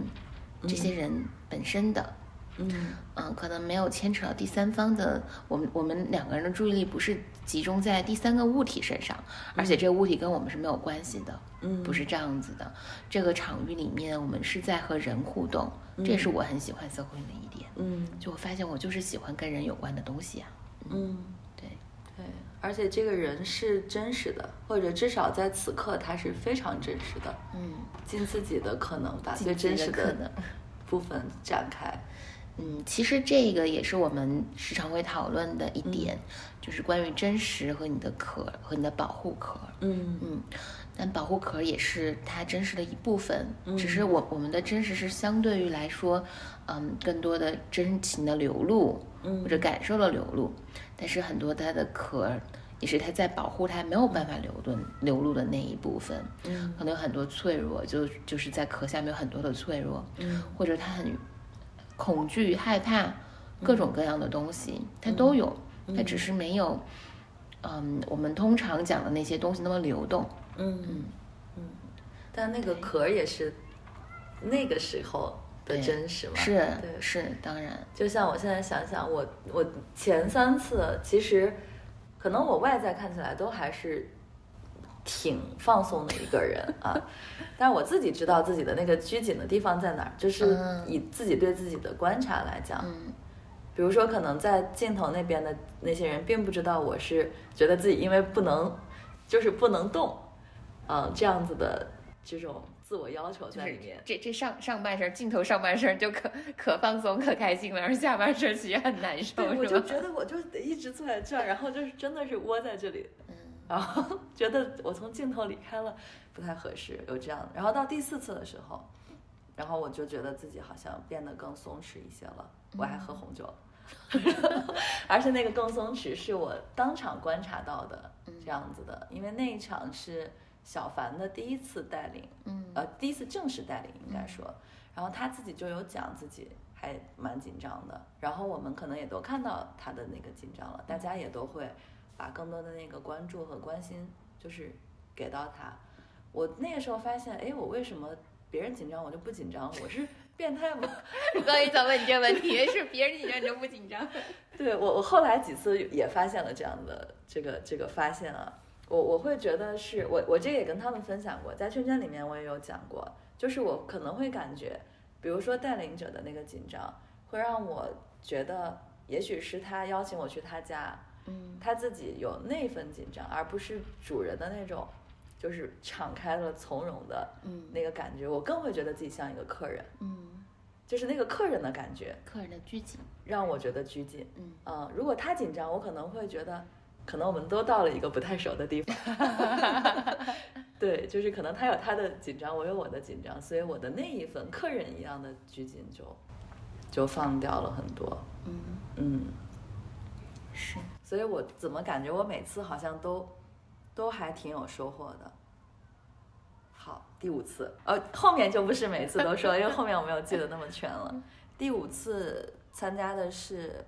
这些人本身的，嗯。嗯，可能没有牵扯到第三方的，我们我们两个人的注意力不是集中在第三个物体身上，而且这个物体跟我们是没有关系的，嗯，不是这样子的。这个场域里面，我们是在和人互动，这也是我很喜欢 Circle 的一点，嗯，就我发现我就是喜欢跟人有关的东西啊，嗯，对对。而且这个人是真实的，或者至少在此刻他是非常真实的。嗯，尽自己的可能把最真实的 部分展开。嗯，其实这个也是我们时常会讨论的一点，就是关于真实和你的壳和你的保护壳。嗯嗯，但保护壳也是它真实的一部分。只是我我们的真实是相对于来说，嗯，更多的真情的流露，或者感受的流露。但是很多它的壳也是它在保护它没有办法流动流露的那一部分，嗯，可能有很多脆弱，就就是在壳下面有很多的脆弱，嗯，或者它很恐惧害怕各种各样的东西，它都有，它只是没有，嗯，我们通常讲的那些东西那么流动，嗯嗯。嗯，但那个壳也是那个时候。的真实嘛，是对。是当然，就像我现在想想，我我前三次其实可能我外在看起来都还是挺放松的一个人啊，但是我自己知道自己的那个拘谨的地方在哪儿，就是以自己对自己的观察来讲，比如说可能在镜头那边的那些人并不知道我是觉得自己因为不能就是不能动，嗯，这样子的这种。自我要求在里面，这这上上半身镜头上半身就可可放松可开心了，而下半身其实很难受。对，我就觉得我就得一直坐在这儿，然后就是真的是窝在这里，嗯，然后觉得我从镜头离开了不太合适，有这样的。然后到第四次的时候，然后我就觉得自己好像变得更松弛一些了。我还喝红酒，而且那个更松弛是我当场观察到的这样子的，因为那一场是。小凡的第一次带领，嗯，呃，第一次正式带领应该说，然后他自己就有讲自己还蛮紧张的，然后我们可能也都看到他的那个紧张了，大家也都会把更多的那个关注和关心就是给到他。我那个时候发现，哎，我为什么别人紧张我就不紧张？我是 变态吗？我刚一想问你这个问题，是别人紧张你就不紧张？对我，我后来几次也发现了这样的这个这个发现啊，我我会觉得是我我这个也跟他们分享过，在圈圈里面我也有讲过，就是我可能会感觉，比如说带领者的那个紧张，会让我觉得，也许是他邀请我去他家，嗯他自己有那份紧张，而不是主人的那种，就是敞开了从容的嗯那个感觉，我更会觉得自己像一个客人，嗯，就是那个客人的感觉客人的拘谨，让我觉得拘谨。嗯嗯，如果他紧张，我可能会觉得，可能我们都到了一个不太熟的地方。对，就是可能他有他的紧张，我有我的紧张，所以我的那一份客人一样的拘谨就就放掉了很多。嗯嗯，是，所以我怎么感觉我每次好像都都还挺有收获的。好，第五次，呃，后面就不是每次都说，因为后面我没有记得那么全了。第五次参加的是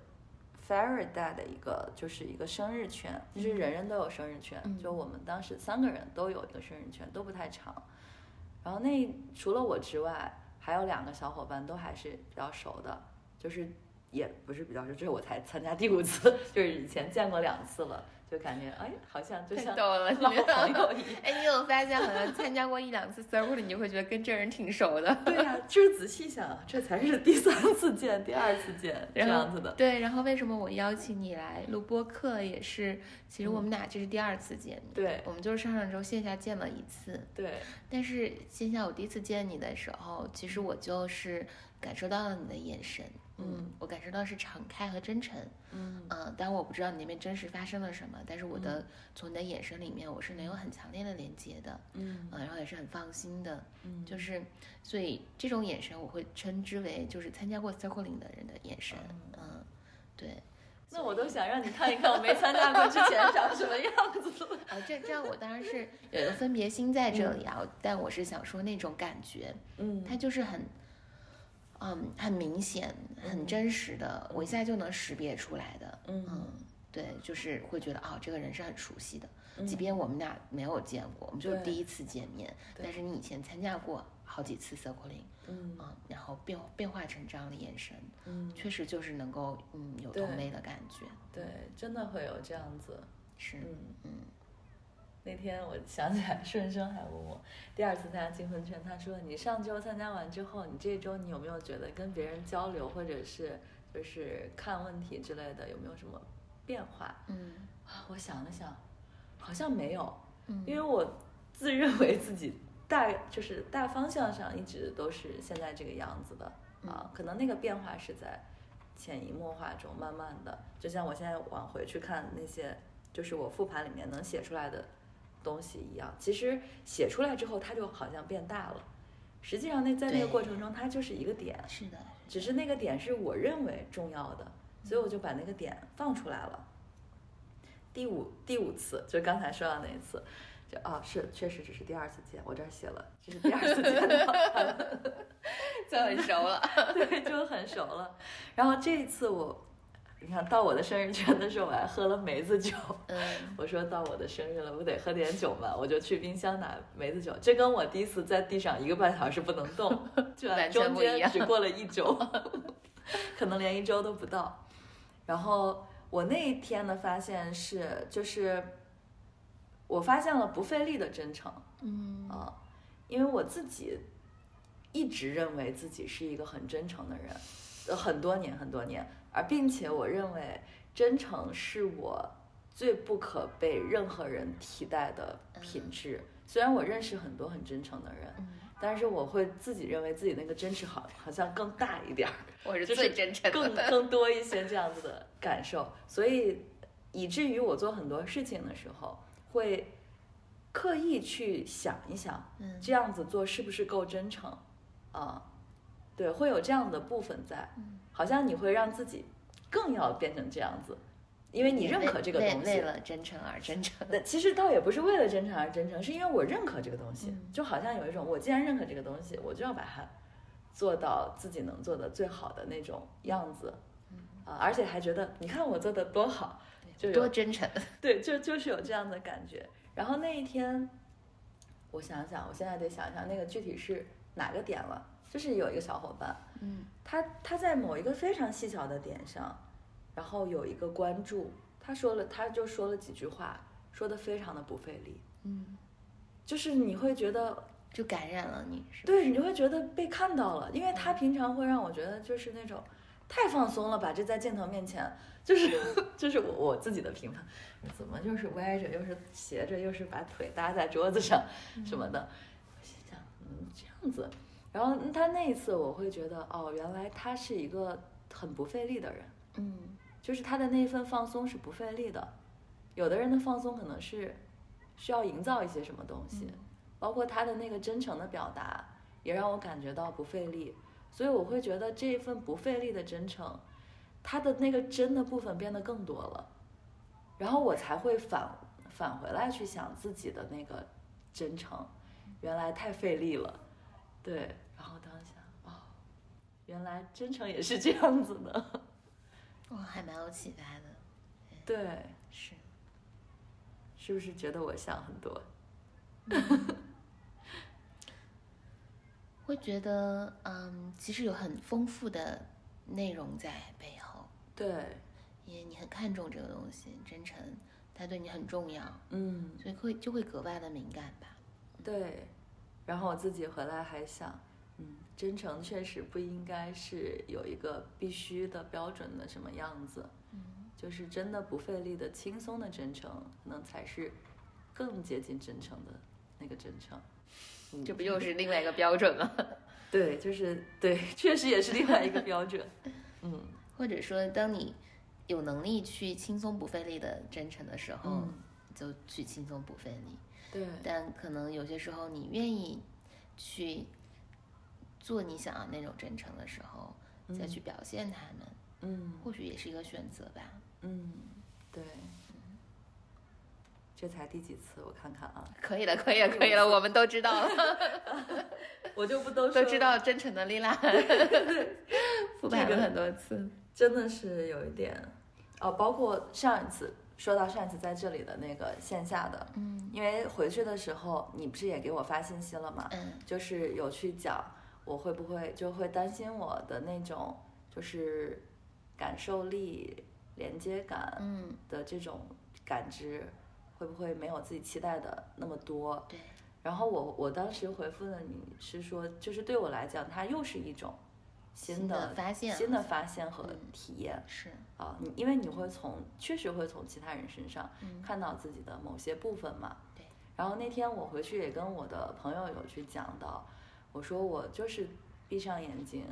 Faraday 的一个，就是一个生日圈，其实人人都有生日圈，嗯就我们当时三个人都有一个生日圈，都不太长。然后那除了我之外，还有两个小伙伴都还是比较熟的，就是也不是比较熟，这是我才参加第五次，就是以前见过两次了，就感觉哎，好像就像老朋友？一样。哎，你有发现，好像参加过一两次 circle，你就会觉得跟这人挺熟的。对呀、就是仔细想，这才是第三次见、第二次见这样子的。对，然后为什么我邀请你来录播客，也是，其实我们俩这是第二次见面。对我们就是上上周线下见了一次，对，但是线下我第一次见你的时候，其实我就是感受到了你的眼神，嗯，我感受到是敞开和真诚，嗯。嗯，当然我不知道你那边真实发生了什么，但是我的、从你的眼神里面，我是能有很强烈的连接的，嗯。嗯，然后也是很放心的，嗯，就是所以这种眼神我会称之为就是参加过 circling 的人的眼神，嗯，对。那我都想让你看一看我没参加过之前长什么样子了。啊，这这样我当然是有一个分别心在这里啊，但我是想说那种感觉，嗯。它就是很，嗯，很明显、很真实的，我一下就能识别出来的。嗯。对，就是会觉得哦，这个人是很熟悉的，嗯。即便我们俩没有见过，我们就是第一次见面，但是你以前参加过好几次 circling，嗯。嗯，然后变变化成这样的眼神，嗯，确实就是能够嗯有同类的感觉，对，真的会有这样子。是，嗯。嗯那天我想起来，顺生还问我，第二次参加金婚圈，他说你上周参加完之后，你这周你有没有觉得跟别人交流，或者是就是看问题之类的，有没有什么变化？嗯。啊，我想了想，好像没有，嗯，因为我自认为自己大就是大方向上一直都是现在这个样子的啊，可能那个变化是在潜移默化中慢慢的，就像我现在往回去看那些，就是我复盘里面能写出来的东西一样，其实写出来之后它就好像变大了，实际上那在那个过程中它就是一个点，是的，只是那个点是我认为重要的，所以我就把那个点放出来了。第五第五次，就刚才说到那一次，就啊是确实只是第二次见，我这儿写了，这是第二次见到，就很熟了。对，就很熟了。然后这一次我，你看到我的生日圈的时候，我还喝了梅子酒。嗯，我说到我的生日了，不得喝点酒嘛？我就去冰箱拿梅子酒。这跟我第一次在地上一个半小时不能动，居然完全中不一样间只过了一周，可能连一周都不到。然后我那一天的发现是，就是我发现了不费力的真诚嗯啊，因为我自己一直认为自己是一个很真诚的人，呃，很多年很多年，而并且我认为真诚是我最不可被任何人替代的品质。虽然我认识很多很真诚的人，嗯，但是我会自己认为自己那个真实好好像更大一点儿。我是就是最真诚更的。更多一些这样子的感受，所以以至于我做很多事情的时候，会刻意去想一想，嗯这样子做是不是够真诚啊？对，会有这样的部分在，嗯好像你会让自己更要变成这样子，因为你认可这个东西。为了真诚而真诚。那其实倒也不是为了真诚而真诚，是因为我认可这个东西，嗯就好像有一种我既然认可这个东西，我就要把它做到自己能做的最好的那种样子，啊，而且还觉得你看我做的多好，就有多真诚。对，就就是有这样的感觉。然后那一天，我想想，我现在得想想那个具体是哪个点了，就是有一个小伙伴，嗯他他在某一个非常细小的点上，然后有一个关注，他说了，他就说了几句话，说的非常的不费力，嗯，就是你会觉得，就感染了你，是吧？对，你就会觉得被看到了，因为他平常会让我觉得就是那种太放松了吧，这在镜头面前，就是 就是我我自己的评判，怎么就是歪着，又是斜着，又是把腿搭在桌子上什么的，我心想，嗯，这样子。然后他那一次，我会觉得，哦，原来他是一个很不费力的人，嗯。就是他的那一份放松是不费力的。有的人的放松可能是需要营造一些什么东西，包括他的那个真诚的表达，也让我感觉到不费力。所以我会觉得这一份不费力的真诚，他的那个真的部分变得更多了，然后我才会返返回来去想自己的那个真诚，原来太费力了，对。然后当时想，哦，原来真诚也是这样子的，哇，还蛮有启发的，对。是。是不是觉得我想很多？会觉得，嗯，其实有很丰富的内容在背后，对，因为你很看重这个东西，真诚，它对你很重要，嗯，所以会就会格外的敏感吧。对。然后我自己回来还想，嗯，真诚确实不应该是有一个必须的标准的什么样子，嗯，就是真的不费力的、轻松的真诚，可能才是更接近真诚的那个真诚。嗯这不又是另外一个标准吗？对，就是对，确实也是另外一个标准。嗯或者说，当你有能力去轻松不费力的真诚的时候，嗯就去轻松不费力。对，但可能有些时候，你愿意去做你想要那种真诚的时候，再去表现他们，嗯或许也是一个选择吧。嗯，对。这才第几次？我看看啊，可以了，可以了，可以了，我们都知道了，我就不都都知道真诚的丽拉，复盘了很多次。真的是有一点，哦，包括上一次说到上一次在这里的那个线下的，嗯因为回去的时候你不是也给我发信息了吗？嗯就是有去讲我会不会就会担心我的那种就是感受力、连接感嗯，的这种感知，会不会没有自己期待的那么多？对，然后我我当时回复了你是说，就是对我来讲，它又是一种新新的的发现新的发现和嗯体验。是，啊，你因为你会从确实会从其他人身上嗯看到自己的某些部分嘛。对。然后那天我回去也跟我的朋友有去讲到，我说我就是闭上眼睛，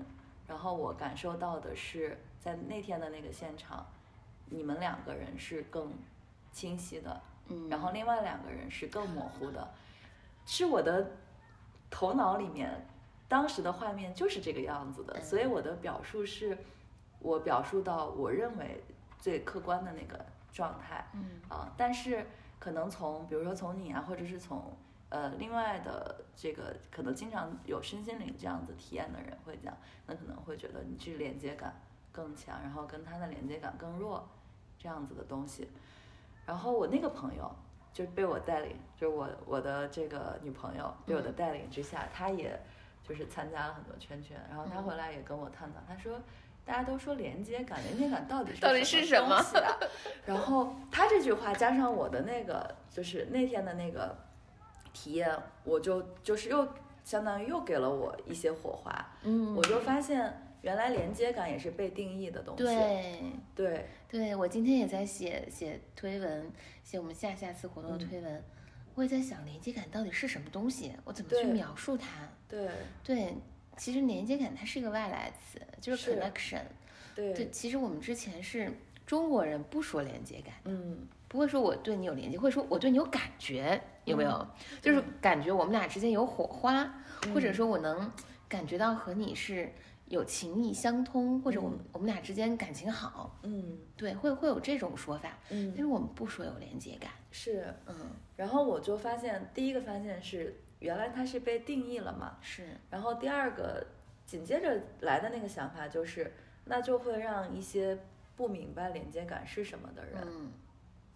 然后我感受到的是在那天的那个现场，你们两个人是更清晰的，嗯，然后另外两个人是更模糊的，是我的头脑里面当时的画面就是这个样子的，所以我的表述是我表述到我认为最客观的那个状态嗯。啊，但是可能从比如说从你啊，或者是从呃另外的这个可能经常有身心灵这样子体验的人会讲，那可能会觉得你是连接感更强，然后跟他的连接感更弱这样子的东西。然后我那个朋友就被我带领，就是我我的这个女朋友被我的带领之下，她也就是参加了很多圈圈，然后他回来也跟我探讨，他说。大家都说连接感，连接感到底是到底是什么？然后他这句话加上我的那个，就是那天的那个体验，我就就是又相当于又给了我一些火花，嗯，我就发现原来连接感也是被定义的东西。对。对对，我今天也在写写推文，写我们下下次活动的推文，我也在想连接感到底是什么东西，我怎么去描述它？对对，其实连接感它是一个外来词，就是是 connection。对对，其实我们之前是中国人不说连接感，嗯不会说我对你有连接，会说我对你有感觉，有没有？嗯就是感觉我们俩之间有火花，或者说我能感觉到和你是有情意相通，或者我们、我们俩之间感情好，嗯对，会会有这种说法。嗯但嗯，是我们不说有连接感，是。嗯，然后我就发现，第一个发现是原来它是被定义了嘛。是，然后第二个紧接着来的那个想法就是，那就会让一些不明白连接感是什么的人嗯，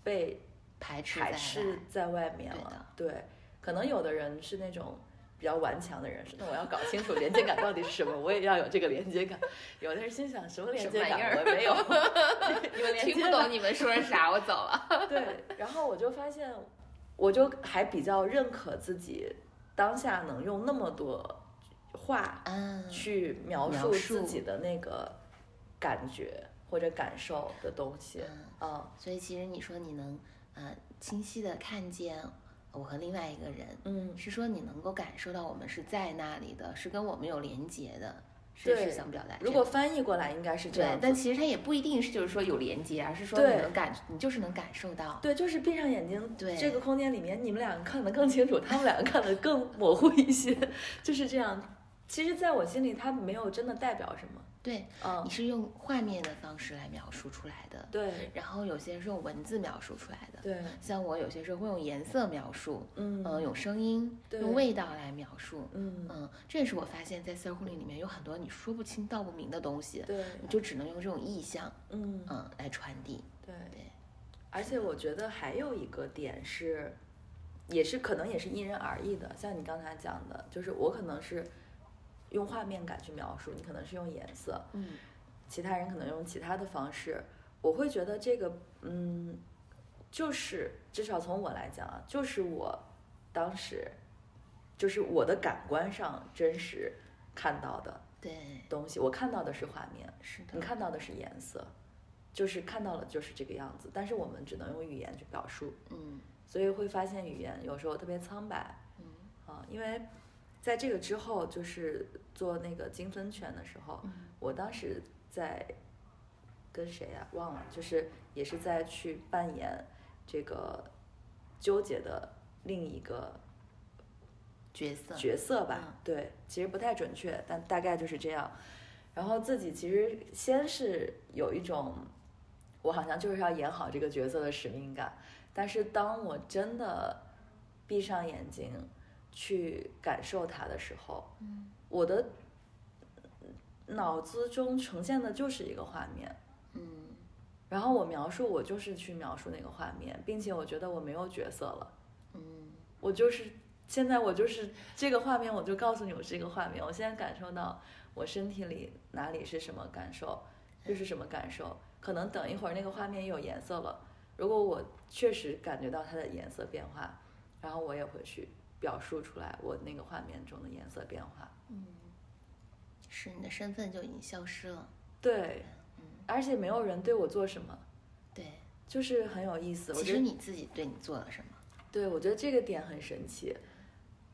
被排斥排在斥外在外面了。对，可能有的人是那种比较顽强的人，那我要搞清楚连接感到底是什么，我也要有这个连接感。有的人心想什么连接感，我没有，你们听不懂你们说啥，我走了。对，然后我就发现，我就还比较认可自己当下能用那么多话去描述自己的那个感觉或者感受的东西。嗯，所以其实你说你能呃清晰的看见。我和另外一个人，嗯，是说你能够感受到我们是在那里的，是跟我们有连接的，是是想表达。如果翻译过来应该是这样，但其实它也不一定是就是说有连接，而是说你能感，你就是能感受到。对，就是闭上眼睛，对这个空间里面，你们两个看得更清楚，他们两个看得更模糊一些，就是这样。其实，在我心里，它没有真的代表什么。对，嗯，你是用画面的方式来描述出来的，对。然后有些人是用文字描述出来的，对。像我有些时候会用颜色描述，嗯，呃，用声音，用味道来描述，嗯嗯。这也是我发现，在 circling 里面有很多你说不清道不明的东西，对，你就只能用这种意象，嗯嗯，来传递，对对。而且我觉得还有一个点是，也是可能也是因人而异的，像你刚才讲的，就是我可能是用画面感去描述，你可能是用颜色，嗯。其他人可能用其他的方式，我会觉得这个，嗯，就是至少从我来讲啊，就是我当时，就是我的感官上真实看到的对东西，我看到的是画面，是的，你看到的是颜色，就是看到了就是这个样子，但是我们只能用语言去表述，嗯，所以会发现语言有时候特别苍白，嗯，啊，因为在这个之后，就是做那个精分犬的时候，我当时。在跟谁呀？忘了，就是也是在去扮演这个纠结的另一个角色角色吧。对，其实不太准确，但大概就是这样。然后自己其实先是有一种，我好像就是要演好这个角色的使命感。但是当我真的闭上眼睛去感受它的时候，我的。脑子中呈现的就是一个画面，嗯，然后我描述，我就是去描述那个画面，并且我觉得我没有角色了，嗯，我就是现在我就是这个画面，我就告诉你我是一个画面，我现在感受到我身体里哪里是什么感受，就是什么感受，可能等一会儿那个画面有颜色了，如果我确实感觉到它的颜色变化，然后我也会去表述出来我那个画面中的颜色变化，嗯。是你的身份就已经消失了，对，嗯，而且没有人对我做什么，对，就是很有意思。其实你自己对你做了什么？对，我觉得这个点很神奇。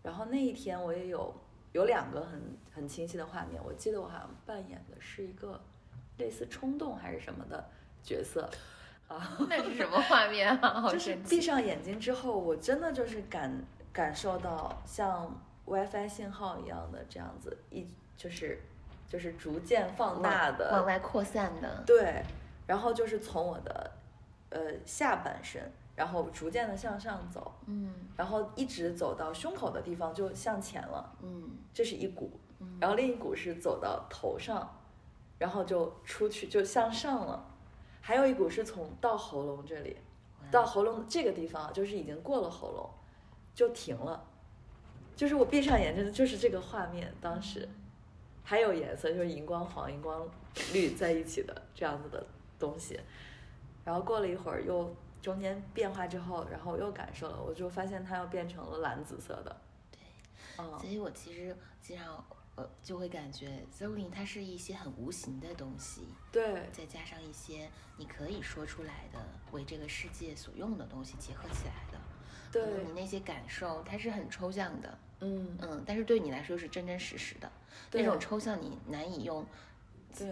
然后那一天我也有有两个很很清晰的画面，我记得我好像扮演的是一个类似冲动还是什么的角色，啊，那是什么画面啊？就是闭上眼睛之后，我真的就是感感受到像 WiFi 信号一样的这样子一。就是，就是逐渐放大的，往外扩散的。对，然后就是从我的，呃下半身，然后逐渐的向上走，嗯，然后一直走到胸口的地方就向前了，嗯，这是一股，然后另一股是走到头上，然后就出去就向上了，还有一股是从到喉咙这里，到喉咙这个地方就是已经过了喉咙，就停了，就是我闭上眼睛就是这个画面，当时。还有颜色，就是荧光黄、荧光绿在一起的这样子的东西。然后过了一会儿，又中间变化之后，然后我又感受了，我就发现它又变成了蓝紫色的。对，嗯，所以我其实经常呃就会感觉 z o l i n 它是一些很无形的东西，对，再加上一些你可以说出来的为这个世界所用的东西结合起来的。对，你那些感受它是很抽象的，嗯。嗯，但是对你来说是真真实实的。那种抽象你难以用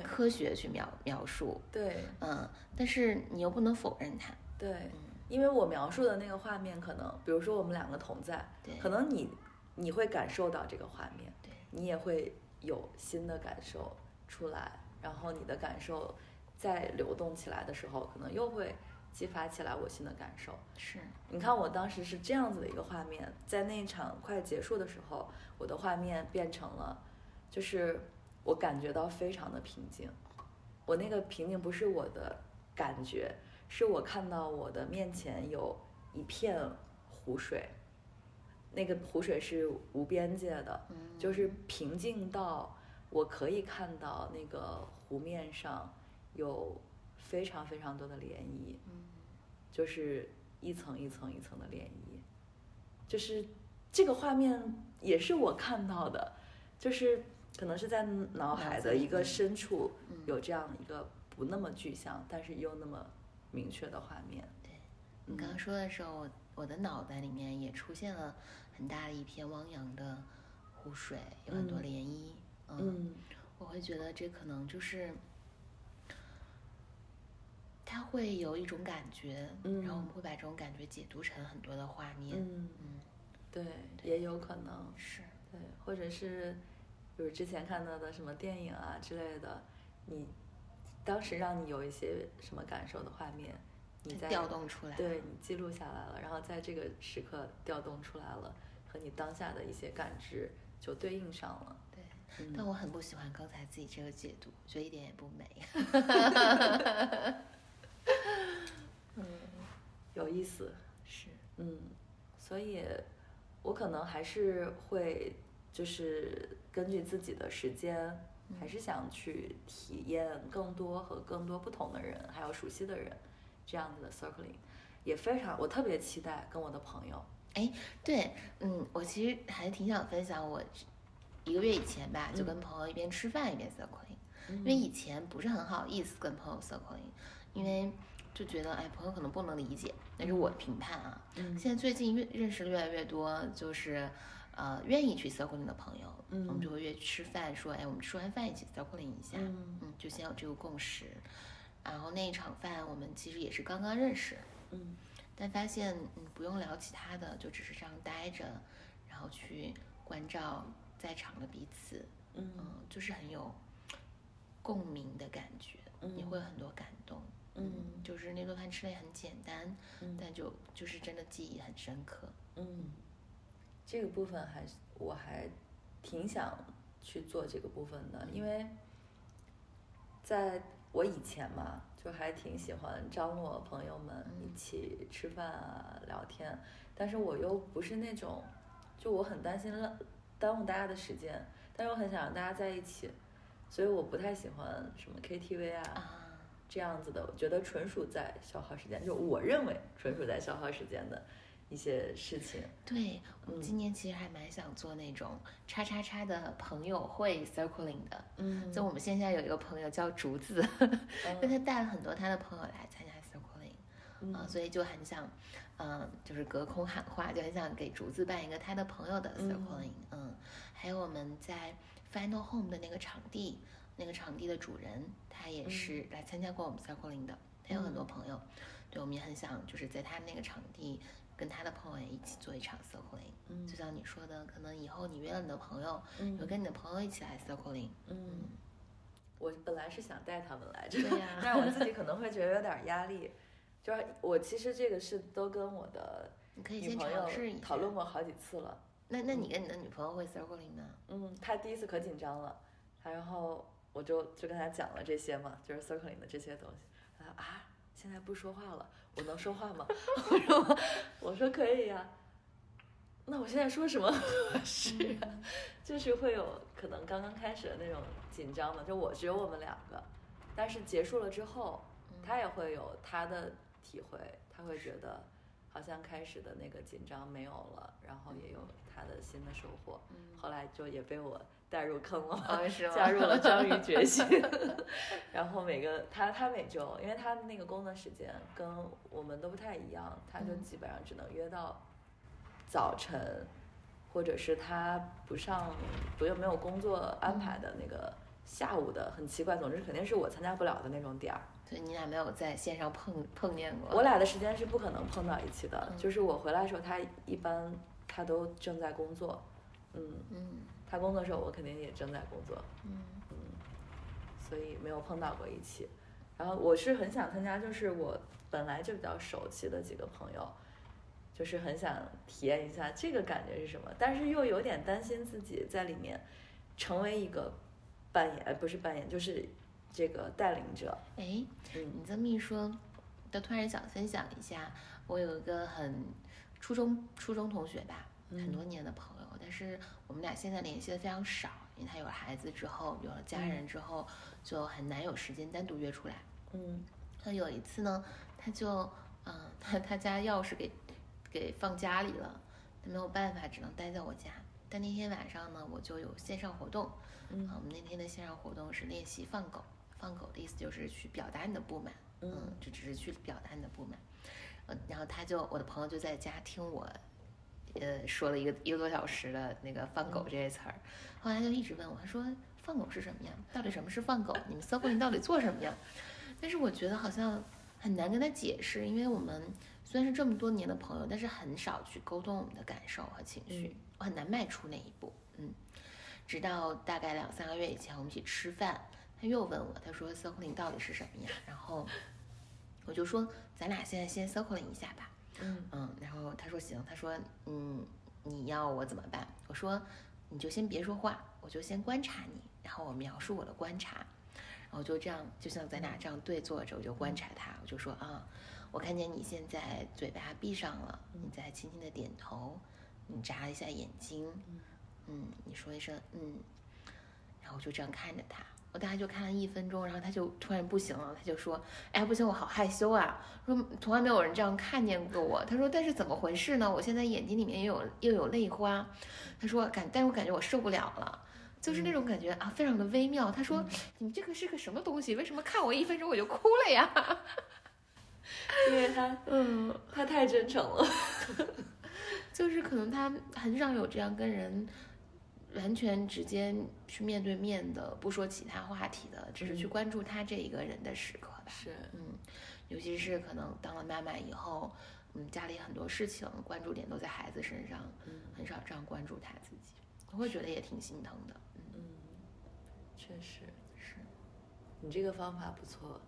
科学去描描述，对，嗯，但是你又不能否认它，对，因为我描述的那个画面，可能比如说我们两个同在，对，可能你你会感受到这个画面，对。你也会有新的感受出来，然后你的感受在流动起来的时候，可能又会激发起来我新的感受。是，你看我当时是这样子的一个画面，在那一场快结束的时候，我的画面变成了。就是我感觉到非常的平静，我那个平静不是我的感觉，是我看到我的面前有一片湖水，那个湖水是无边界的，就是平静到我可以看到那个湖面上有非常非常多的涟漪，就是一层一层一层的涟漪，就是这个画面也是我看到的，就是可能是在脑海的一个深处有这样一个不那么具象，但是又那么明确的画面。对。你刚刚说的时候，我我的脑袋里面也出现了很大的一片汪洋的湖水，有很多涟漪。嗯，我会觉得这可能就是它会有一种感觉，然后我们会把这种感觉解读成很多的画面。嗯嗯，对，也有可能是对，或者是比如之前看到的什么电影啊之类的，你当时让你有一些什么感受的画面，你在调动出来，对你记录下来了，然后在这个时刻调动出来了，和你当下的一些感知就对应上了。对，但我很不喜欢刚才自己这个解读，觉得一点也不美。嗯，有意思，是，嗯，所以，我可能还是会，就是根据自己的时间，还是想去体验更多和更多不同的人，还有熟悉的人，这样子的 circling，也非常，我特别期待跟我的朋友。哎，对，嗯，我其实还挺想分享，我一个月以前吧，就跟朋友一边吃饭一边 circling，因为以前不是很好意思跟朋友 circling，因为。就觉得哎，朋友可能不能理解，那是我的评判啊。嗯，现在最近越认识越来越多，就是呃愿意去 circling 的朋友，嗯，我们就会约吃饭，说哎，我们吃完饭一起 circling 一下，嗯嗯，就先有这个共识。然后那一场饭我们其实也是刚刚认识，嗯，但发现嗯不用聊其他的，就只是这样待着，然后去关照在场的彼此，嗯，就是很有共鸣的感觉，你会有很多感动。嗯，就是那顿饭吃的也很简单，但就就是真的记忆很深刻。嗯，这个部分还是我还挺想去做这个部分的，因为在我以前嘛，就还挺喜欢张罗朋友们一起吃饭啊、聊天，但是我又不是那种，就我很担心了耽误大家的时间，但是我很想让大家在一起，所以我不太喜欢什么 KTV 啊。这样子的，我觉得纯属在消耗时间，就我认为纯属在消耗时间的一些事情。对，我们今年其实还蛮想做那种叉叉叉的朋友会 circling 的。嗯，就我们现在有一个朋友叫竹子，因为他带了很多他的朋友来参加 circling，啊，所以就很想，嗯，就是隔空喊话，就很想给竹子办一个他的朋友的 circling。嗯，还有我们在 final home 的那个场地。那个场地的主人，他也是来参加过我们 circling 的，他有很多朋友，对我们也很想就是在他那个场地跟他的朋友一起做一场 circling。嗯，就像你说的，可能以后你约了你的朋友，嗯，有跟你的朋友一起来 circling。嗯，我本来是想带他们来着，对呀，但是我自己可能会觉得有点压力。就是我其实这个是都跟我的你可以先尝试一讨论过好几次了。那那你跟你的女朋友会 circling 吗？嗯，她第一次可紧张了，然后。我就就跟他讲了这些嘛，就是 circling 的这些东西。他说啊，现在不说话了，我能说话吗？我说我说可以呀。那我现在说什么合适？就是会有可能刚刚开始的那种紧张嘛，就我只有我们两个，但是结束了之后，他也会有他的体会，他会觉得。好像开始的那个紧张没有了，然后也有他的新的收获。后来就也被我带入坑了，加入了章鱼觉醒。然后每个他他每周，因为他那个工作时间跟我们都不太一样，他就基本上只能约到早晨，或者是他不上不用没有工作安排的那个下午的，很奇怪。总之肯定是我参加不了的那种点儿。所以你俩没有在线上碰碰见过？我俩的时间是不可能碰到一起的。就是我回来的时候，他一般他都正在工作，嗯嗯，他工作的时候，我肯定也正在工作，嗯嗯，所以没有碰到过一起。然后我是很想参加，就是我本来就比较熟悉的几个朋友，就是很想体验一下这个感觉是什么，但是又有点担心自己在里面成为一个扮演，呃，不是扮演，就是。这个带领者，哎，你这么一说，就突然想分享一下，我有一个很初中初中同学吧，很多年的朋友，但是我们俩现在联系的非常少，因为他有了孩子之后，有了家人之后，就很难有时间单独约出来。嗯那有一次呢，他就嗯，他他家钥匙给给放家里了，他没有办法，只能待在我家。但那天晚上呢，我就有线上活动，嗯啊，我们那天的线上活动是练习放狗。放狗的意思就是去表达你的不满，嗯就只是去表达你的不满。呃，然后他就我的朋友就在家听我，呃，说了一个一个多小时的那个放狗这些词儿，后来他就一直问我，他说放狗是什么呀？到底什么是放狗？你们 Circling 到底做什么呀？但是我觉得好像很难跟他解释，因为我们虽然是这么多年的朋友，但是很少去沟通我们的感受和情绪，我很难迈出那一步。嗯，直到大概两三个月以前，我们一起吃饭，他又问我，他说 Circling 到底是什么呀？然后我就说咱俩现在先 Circling 一下吧。嗯嗯，然后他说行，他说嗯，你要我怎么办？我说你就先别说话，我就先观察你，然后我描述我的观察，然后就这样，就像咱俩这样对坐着，我就观察他，我就说啊，我看见你现在嘴巴闭上了，你在轻轻的点头，你眨了一下眼睛，嗯，你说一声嗯，然后我就这样看着他。我大概就看了一分钟，然后他就突然不行了，他就说：“哎呀，不行，我好害羞啊！说从来没有人这样看见过我。”他说：“但是怎么回事呢？我现在眼睛里面又有又有泪花。”他说：“感，但是我感觉我受不了了，就是那种感觉啊，非常的微妙。”他说：“你这个是个什么东西？为什么看我一分钟我就哭了呀 因为他？”嗯，他太真诚了。就是可能他很少有这样跟人完全直接去面对面的，不说其他话题的，只是去关注他这一个人的时刻吧。是，嗯，尤其是可能当了妈妈以后，嗯，家里很多事情关注点都在孩子身上，嗯很少这样关注他自己，我会觉得也挺心疼的。嗯，嗯，确实是，你这个方法不错，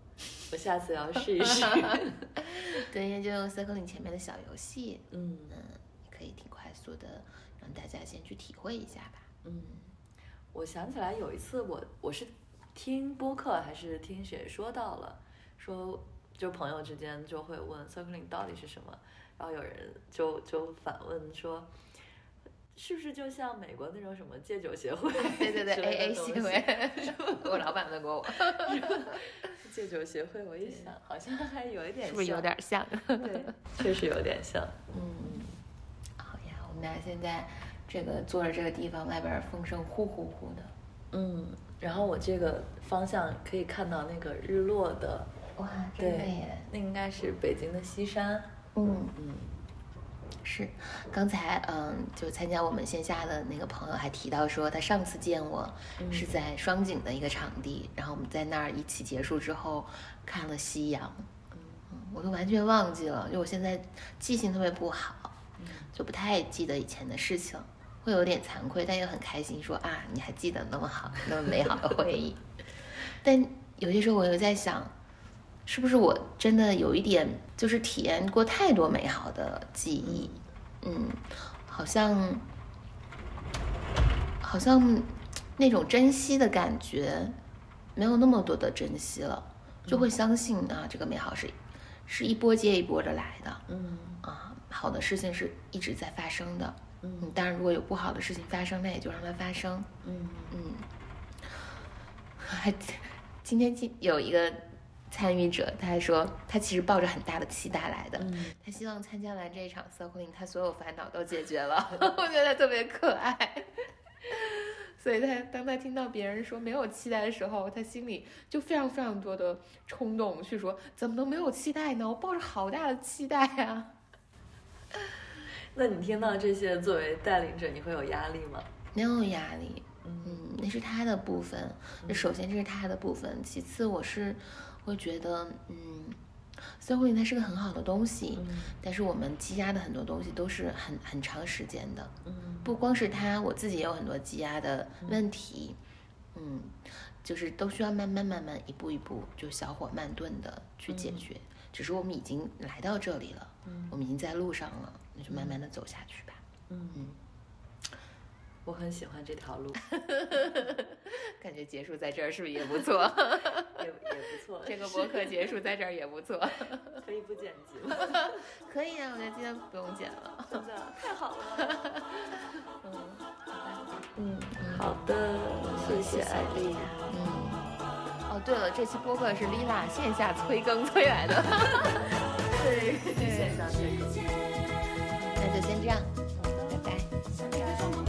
我下次要试一试。对，也就用 Circling 前面的小游戏，嗯嗯，可以挺快速的让大家先去体会一下吧。嗯，我想起来有一次我我是听播客还是听谁说到了，说就朋友之间就会问 circling 到底是什么，然后有人就就反问说。是不是就像美国那种什么戒酒协会对对对之类，A 的 A 东行为，我老板问过我，戒酒协会，我一想好像还有一点像，是不是有点像？对，确实有点像。嗯，好呀，我们俩现在这个坐着这个地方，外边风声呼呼呼的，嗯，然后我这个方向可以看到那个日落的，哇，对耶，，那应该是北京的西山。嗯。嗯是，刚才嗯，就参加我们线下的那个朋友还提到说，他上次见我嗯是在双井的一个场地，然后我们在那儿一起结束之后看了夕阳，嗯，我都完全忘记了，因为我现在记性特别不好，就不太记得以前的事情，会有点惭愧，但又很开心说啊，你还记得那么好，那么美好的回忆，但有些时候我又在想。是不是我真的有一点就是体验过太多美好的记忆？嗯，好像好像那种珍惜的感觉没有那么多的珍惜了，就会相信啊，这个美好是是一波接一波的来的嗯啊，好的事情是一直在发生的。嗯嗯，当然如果有不好的事情发生，那也就让它发生。嗯嗯，还今天今有一个参与者，他还说他其实抱着很大的期待来的，嗯他希望参加完这一场 circling，他所有烦恼都解决了。我觉得他特别可爱。所以他当他听到别人说没有期待的时候，他心里就非常非常多的冲动去说怎么能没有期待呢？我抱着好大的期待啊！那你听到这些，作为带领者，你会有压力吗？没有压力，嗯嗯，那是他的部分。那首先这是他的部分，其次我是会觉得，嗯 c l i n 它是个很好的东西，嗯但是我们积压的很多东西都是很很长时间的，嗯不光是他，我自己也有很多积压的问题，嗯，就是都需要慢慢慢慢一步一步就小火慢炖的去解决。只是我们已经来到这里了，嗯我们已经在路上了，那就慢慢的走下去吧。嗯，我很喜欢这条路，感觉结束在这儿是不是也不错？也也不错，这个博客结束在这儿也不错，可以不剪辑了，可以啊，我觉得今天不用剪了，真的太好了。嗯，好的，谢谢艾丽。嗯，哦对了，这期播客是丽娜线下催更催来的，对，线下催更。那就先这样拜拜。